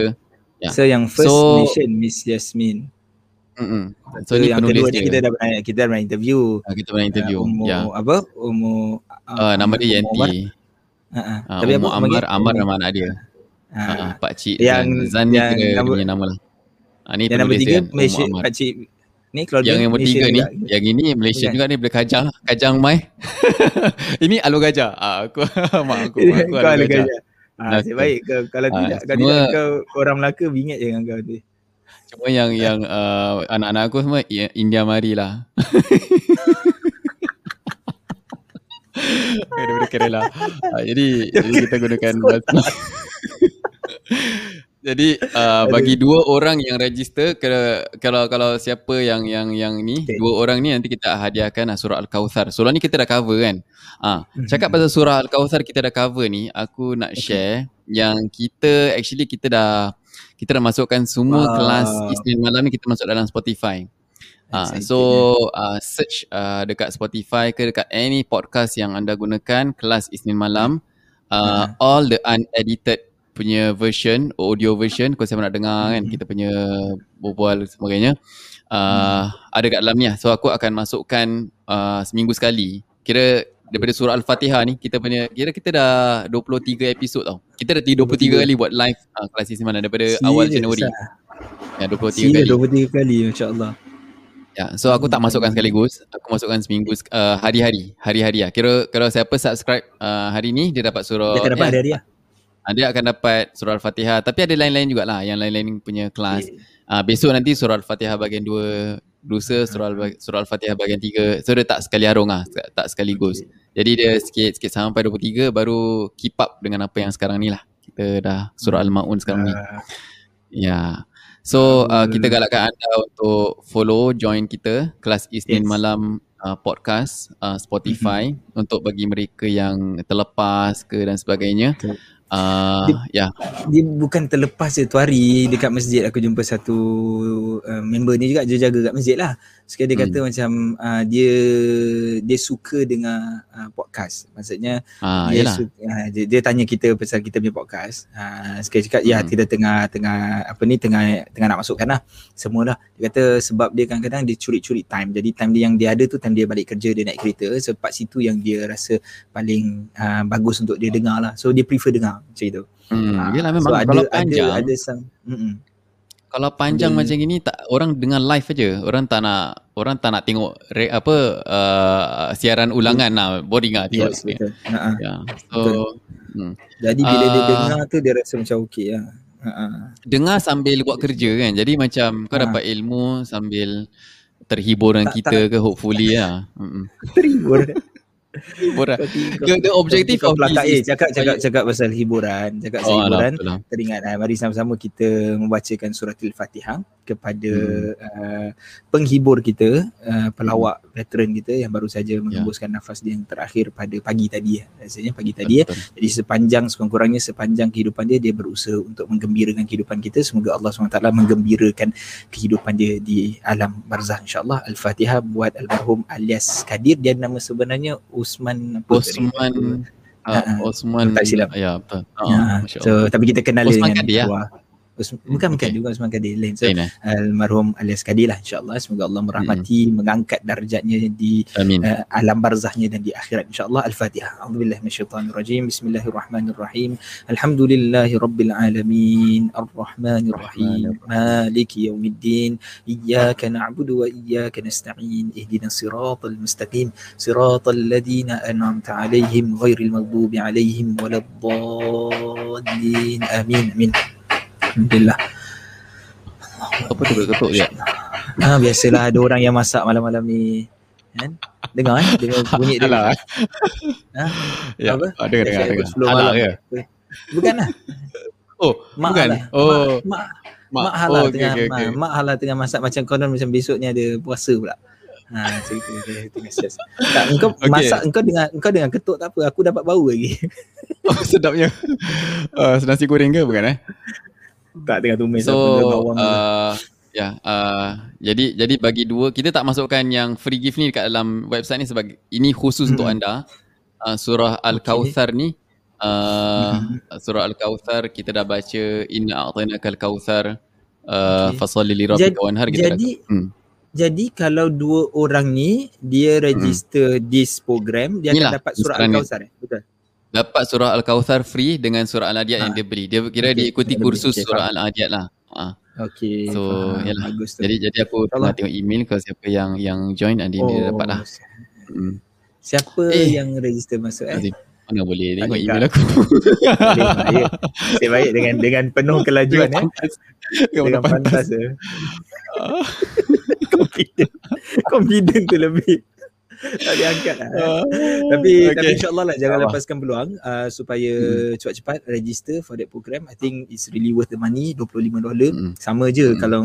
B: Yeah. So yang first so, nation Miss Yasmin.
A: Mm-mm.
B: So, so ni yang kedua ni kita dah pernah kita dah pernah interview.
A: Uh, kita pernah interview. Uh, umur,
B: ya. Apa? Umur
A: uh, nama dia Yanti. Ha uh, uh, Tapi apa Amar Amar nama anak dia. Ha uh, uh, pak cik yang Zan ni yang, dia, nama, punya nama lah.
B: Ah ni nama tiga kan? Malaysia pak cik Ni keluarga
A: yang yang bertiga ni, juga. yang ini Malaysia Bukan. juga ni boleh kajang, kajang mai. ini alu gajah. Ah aku mak aku, mak aku
B: alu gajah. gajah. Ah, nasib baik kau, kalau ah, tidak kalau tidak kau orang Melaka bingit je dengan kau tu.
A: Cuma yang yang uh, anak-anak aku semua India Mari lah. Daripada Kerala. Uh, jadi, jadi kita gunakan Jadi uh, bagi dua orang yang register kalau kalau kalau siapa yang yang yang ni okay. dua orang ni nanti kita hadiahkan uh, surah al-kautsar. Surah ni kita dah cover kan. Ah, uh, cakap pasal surah al-kautsar kita dah cover ni, aku nak okay. share yang kita actually kita dah kita dah masukkan semua wow. kelas Isnin malam ni kita masuk dalam Spotify. Uh, so uh, search uh, dekat Spotify ke dekat any podcast yang anda gunakan kelas Isnin malam uh, uh. all the unedited punya version, audio version kalau siapa nak dengar kan hmm. kita punya berbual sebagainya uh, hmm. ada kat dalam ni lah. So aku akan masukkan uh, seminggu sekali. Kira daripada surah Al-Fatihah ni kita punya kira kita dah 23 episod tau. Kita dah 23 kali buat live uh, kelas isi mana daripada Serius awal Januari. Ya 23 Serius
B: kali. 23 kali insya-Allah.
A: Ya, so aku tak masukkan sekaligus. Aku masukkan seminggu uh, hari-hari, hari-hari lah. Kira kalau siapa subscribe uh, hari ni dia dapat surah.
B: Dia akan dapat ya, hari-hari lah.
A: Uh, dia akan dapat surah Al-Fatihah tapi ada lain-lain jugalah yang lain-lain punya kelas. Uh, besok nanti surah Al-Fatihah bahagian 2, lusa surah Al- surah Al-Fatihah bahagian 3. So dia tak sekali arung lah, tak sekaligus. Jadi dia sikit-sikit sampai 23 baru keep up dengan apa yang sekarang ni lah. Kita dah surah Al-Maun sekarang ni. Ya. Yeah. So uh, kita galakkan anda untuk follow join kita kelas Isnin yes. malam uh, podcast uh, Spotify mm-hmm. untuk bagi mereka yang terlepas ke dan sebagainya. Okay. Uh,
B: dia, yeah. dia bukan terlepas je tu hari dekat masjid aku jumpa satu uh, member ni juga dia jaga kat masjid lah. Sekali dia kata hmm. macam uh, dia dia suka dengan uh, podcast. Maksudnya uh, dia, suka, uh, dia dia tanya kita pasal kita punya podcast. Uh, sekali cakap ya hmm. kita tengah tengah apa ni tengah tengah nak masukkan lah semua lah. Dia kata sebab dia kadang-kadang dia curi-curi time. Jadi time dia yang dia ada tu time dia balik kerja dia naik kereta sebab situ yang dia rasa paling uh, bagus untuk dia dengar lah. So dia prefer dengar macam itu.
A: Hmm, uh, yelah memang so, kalau ada, panjang ada, ada some, kalau panjang hmm. macam gini tak orang dengar live aja. Orang tak nak orang tak nak tengok re, apa uh, siaran ulangan hmm. lah. Boring lah tengok. Yes, betul. Uh-huh. Yeah. So
B: Hmm. Jadi bila uh, dia dengar tu dia rasa macam okey lah.
A: Uh-huh. Dengar sambil buat kerja kan. Jadi macam kau uh dapat ilmu sambil terhibur dengan kita tak. ke hopefully lah.
B: terhibur.
A: Hiburan. The, the objective
B: of this is cakap cakap cakap pasal hiburan, cakap pasal oh, hiburan. Teringat uh, mari sama-sama kita membacakan surah Al-Fatihah kepada hmm. uh, penghibur kita, uh, pelawak hmm. veteran kita yang baru saja ya. menghembuskan yeah. nafas dia yang terakhir pada pagi tadi ya. Rasanya pagi tadi ya. Jadi sepanjang sekurang-kurangnya sepanjang kehidupan dia dia berusaha untuk menggembirakan kehidupan kita. Semoga Allah SWT menggembirakan kehidupan dia di alam barzah insya-Allah. Al-Fatihah buat almarhum alias Kadir dia nama sebenarnya Usman
A: Usman uh, Osman
B: tak silap.
A: Ya betul.
B: Uh, ya. So tapi kita kenal dia dengan Kadir, ya? Usman, bukan okay. bukan juga Usman Kadir lain. So Aina. almarhum alias Kadir lah insyaAllah. Semoga Allah merahmati, hmm. mengangkat darjatnya di uh, alam barzahnya dan di akhirat insyaAllah. Al-Fatihah. A'udzubillah minasyaitanirrajim. Bismillahirrahmanirrahim. Alhamdulillahi rabbil alamin. Ar-Rahmanirrahim. Maliki yaumiddin. Iyaka na'budu wa iyaka nasta'in. Ihdina siratal mustaqim. Siratal ladina an'amta alaihim ghairil maghdubi alaihim waladdallin. Amin. Amin. Alhamdulillah.
A: Apa tu ketuk dia?
B: Ha, biasalah ada orang yang masak malam-malam ni. Kan? Dengar eh? Dengar bunyi dia.
A: Alah. Ha? Ya, apa? Ada dengar, dengar.
B: Alah ke? Bukan lah.
A: Oh, mak bukan. Halah. Oh.
B: Mak, mak, mak halah oh, okay, tengah okay, okay. mak halah tengah masak macam konon macam besoknya ada puasa pula. Ha, cerita dia tengah stress. Tak, engkau okay. masak engkau dengan engkau dengan ketuk tak apa, aku dapat bau lagi.
A: Oh, sedapnya. Uh, nasi goreng ke bukan eh?
B: Tak tengah tumis
A: so, bawang uh, ya yeah, uh, jadi jadi bagi dua kita tak masukkan yang free gift ni dekat dalam website ni sebagai ini khusus hmm. untuk anda uh, surah al-kautsar okay. ni uh, hmm. surah al-kautsar kita dah baca inna a'tainakal kautsar uh, okay. fasalli li rabbika wanhar
B: kita jadi dah, hmm. jadi kalau dua orang ni dia register hmm. this program dia Inilah, akan dapat surah al-kautsar eh? betul
A: dapat surah Al-Kawthar free dengan surah Al-Adiyat ha. yang dia beli. Dia kira okay. dia ikuti kursus okay. surah Al-Adiyat lah. Ha.
B: Okay.
A: So, yalah. Bagus tu. Jadi jadi aku tengah tengok email kalau siapa yang yang join nanti oh. dia dapat lah.
B: Hmm. Siapa eh. yang register masuk eh?
A: Mana boleh tengok email aku.
B: Boleh, baik. Saya baik dengan dengan penuh kelajuan ya. Dengan pantas. Dengan pantas. confident. confident tu lebih tak diangkat lah. Uh, tapi okay. tapi insyaAllah lah jangan Allah. lepaskan peluang uh, supaya hmm. cepat-cepat register for that program. I think it's really worth the money, 25 dolar. Hmm. Sama je hmm. kalau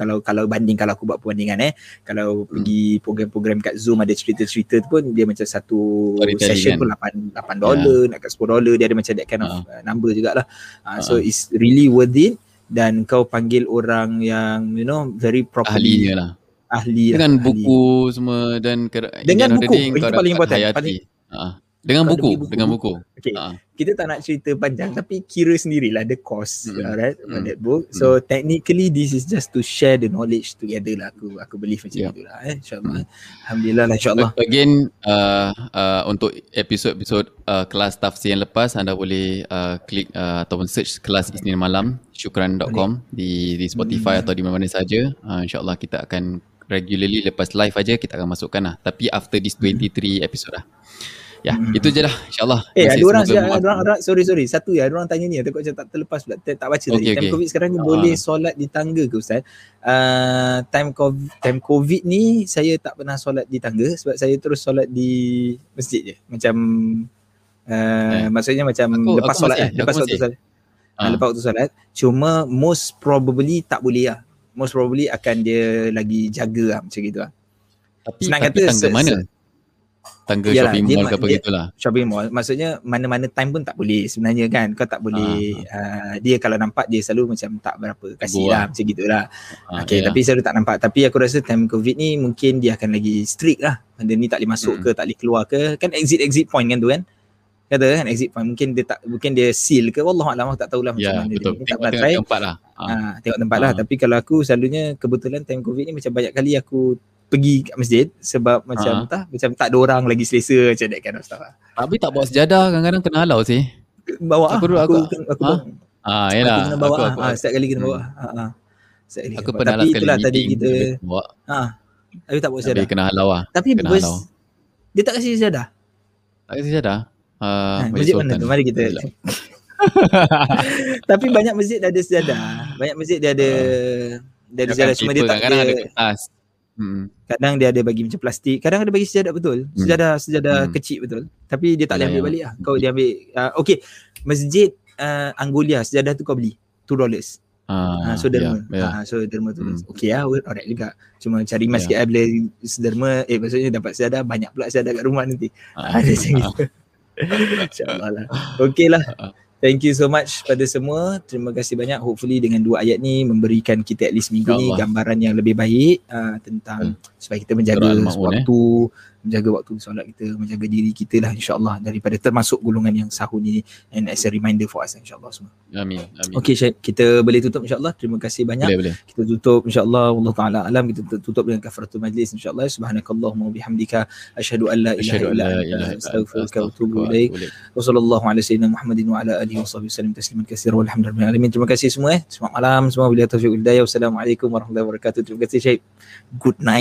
B: kalau kalau banding kalau aku buat perbandingan eh kalau hmm. pergi program-program kat Zoom ada cerita-cerita tu pun dia macam satu session kan? pun 8 8 dolar yeah. nak kat 10 dolar dia ada macam that kind of uh. number jugalah uh, uh. so it's really worth it dan kau panggil orang yang you know very properly
A: ahlinya lah
B: ahli
A: lah, dengan ahli. buku semua dan
B: dengan buku itu paling important paling
A: uh, dengan buku, buku dengan buku
B: okay. Uh. kita tak nak cerita panjang tapi kira sendirilah the cost mm. right mm. that book so mm. technically this is just to share the knowledge together lah aku aku believe macam yeah. itulah eh insyaallah mm. alhamdulillah lah insyaallah
A: again uh, uh, untuk episod-episod uh, kelas tafsir yang lepas anda boleh uh, klik uh, ataupun search kelas Isnin malam syukran.com di di Spotify mm. atau di mana-mana saja uh, insyaallah kita akan regularly lepas live aja kita akan masukkan lah. Tapi after this 23 episode lah. Ya, hmm. itu je lah insyaAllah.
B: Eh, ada orang, ada orang, orang, sorry, sorry. Satu ya, ada orang tanya ni, takut macam tak terlepas pula. Tak, tak baca okay, tadi. Okay. Time COVID sekarang ni uh. boleh solat di tangga ke Ustaz? Uh, time, COVID, time COVID ni, saya tak pernah solat di tangga sebab saya terus solat di masjid je. Macam, uh, eh. maksudnya macam aku, lepas aku solat masih, eh. Lepas waktu solat. Uh. Lepas waktu solat. Cuma most probably tak boleh lah most probably akan dia lagi jaga lah macam gitu lah.
A: Tapi, Senang tapi kata, tangga se- mana? Tangga yalah, shopping mall ke apa gitulah.
B: Shopping mall. Maksudnya mana-mana time pun tak boleh sebenarnya kan. Kau tak boleh. Uh, uh, dia kalau nampak dia selalu macam tak berapa kasih lah. Macam gitulah. Uh, okay yeah. tapi selalu tak nampak. Tapi aku rasa time COVID ni mungkin dia akan lagi strict lah. Benda ni tak boleh masuk hmm. ke, tak boleh keluar ke. Kan exit-exit point kan tu kan kata kan exit point mungkin dia tak mungkin dia seal ke wallah alam tak tahulah macam
A: ya,
B: mana
A: betul.
B: dia
A: tak tengok, tengok tempat lah
B: ha. ha tengok tempat ha. lah tapi kalau aku selalunya kebetulan time covid ni macam banyak kali aku pergi kat masjid sebab macam ha. entah macam tak ada orang lagi selesa macam that kind of stuff lah.
A: tapi tak bawa sejadah kadang-kadang kena halau sih
B: bawa aku,
A: ah.
B: aku, aku, aku,
A: ha? ah yalah
B: aku kena bawa aku, aku, ah, setiap kali kena bawa hmm. ha, ha.
A: aku pernah lah itulah
B: tadi kita bawa. ha. tapi tak bawa sejadah
A: tapi kena halau lah
B: tapi kena halau. dia tak kasih sejadah
A: tak kasih sejadah
B: Uh, masjid mana tu? Mari kita. Tapi banyak masjid dah ada sejadah. Banyak masjid dia ada uh, dia ada sejadah cuma dia tak
A: kadang ada kertas.
B: Hmm. Kadang dia ada bagi macam plastik. Kadang ada bagi sejadah betul. Hmm. Sejadah sejadah hmm. kecil betul. Tapi dia tak boleh ambil ya. balik lah. Kau dia ambil. Uh, okay. Masjid uh, Anggolia sejadah tu kau beli. 2 dollars. Ah, uh, so derma. Yeah, yeah. Uh, so derma tu. Hmm. Okay lah. Alright juga. Cuma cari mas yeah. sikit lah bila sederma. Eh maksudnya dapat sejadah. Banyak pula sejadah kat rumah nanti. Ada macam gitu. InsyaAllah lah. Okay lah. Thank you so much pada semua. Terima kasih banyak. Hopefully dengan dua ayat ni memberikan kita at least minggu ni gambaran yang lebih baik uh, tentang hmm. supaya kita menjaga waktu, eh? Menjaga waktu solat kita, menjaga diri kita lah insyaAllah daripada termasuk golongan yang sahur ni and as a reminder for us insyaAllah semua.
A: Amin. Amin.
B: Okay Syed, kita boleh tutup insyaAllah. Terima kasih banyak.
A: Boleh, boleh.
B: Kita tutup insyaAllah. Allah Ta'ala alam. Kita tutup dengan kafaratul majlis insyaAllah. Subhanakallahumma bihamdika. Ashadu an la ilaha illa anta. Astaghfirullah wa tubu ilaih. Wa sallallahu ala sayyidina Muhammadin wa ala alihi wa sahbihi sallam tasliman kasir walhamdulillah. Terima kasih semua eh. Selamat malam semua. Bila taufiq hidayah. Wassalamualaikum warahmatullahi wabarakatuh. Terima kasih Syed. Good night.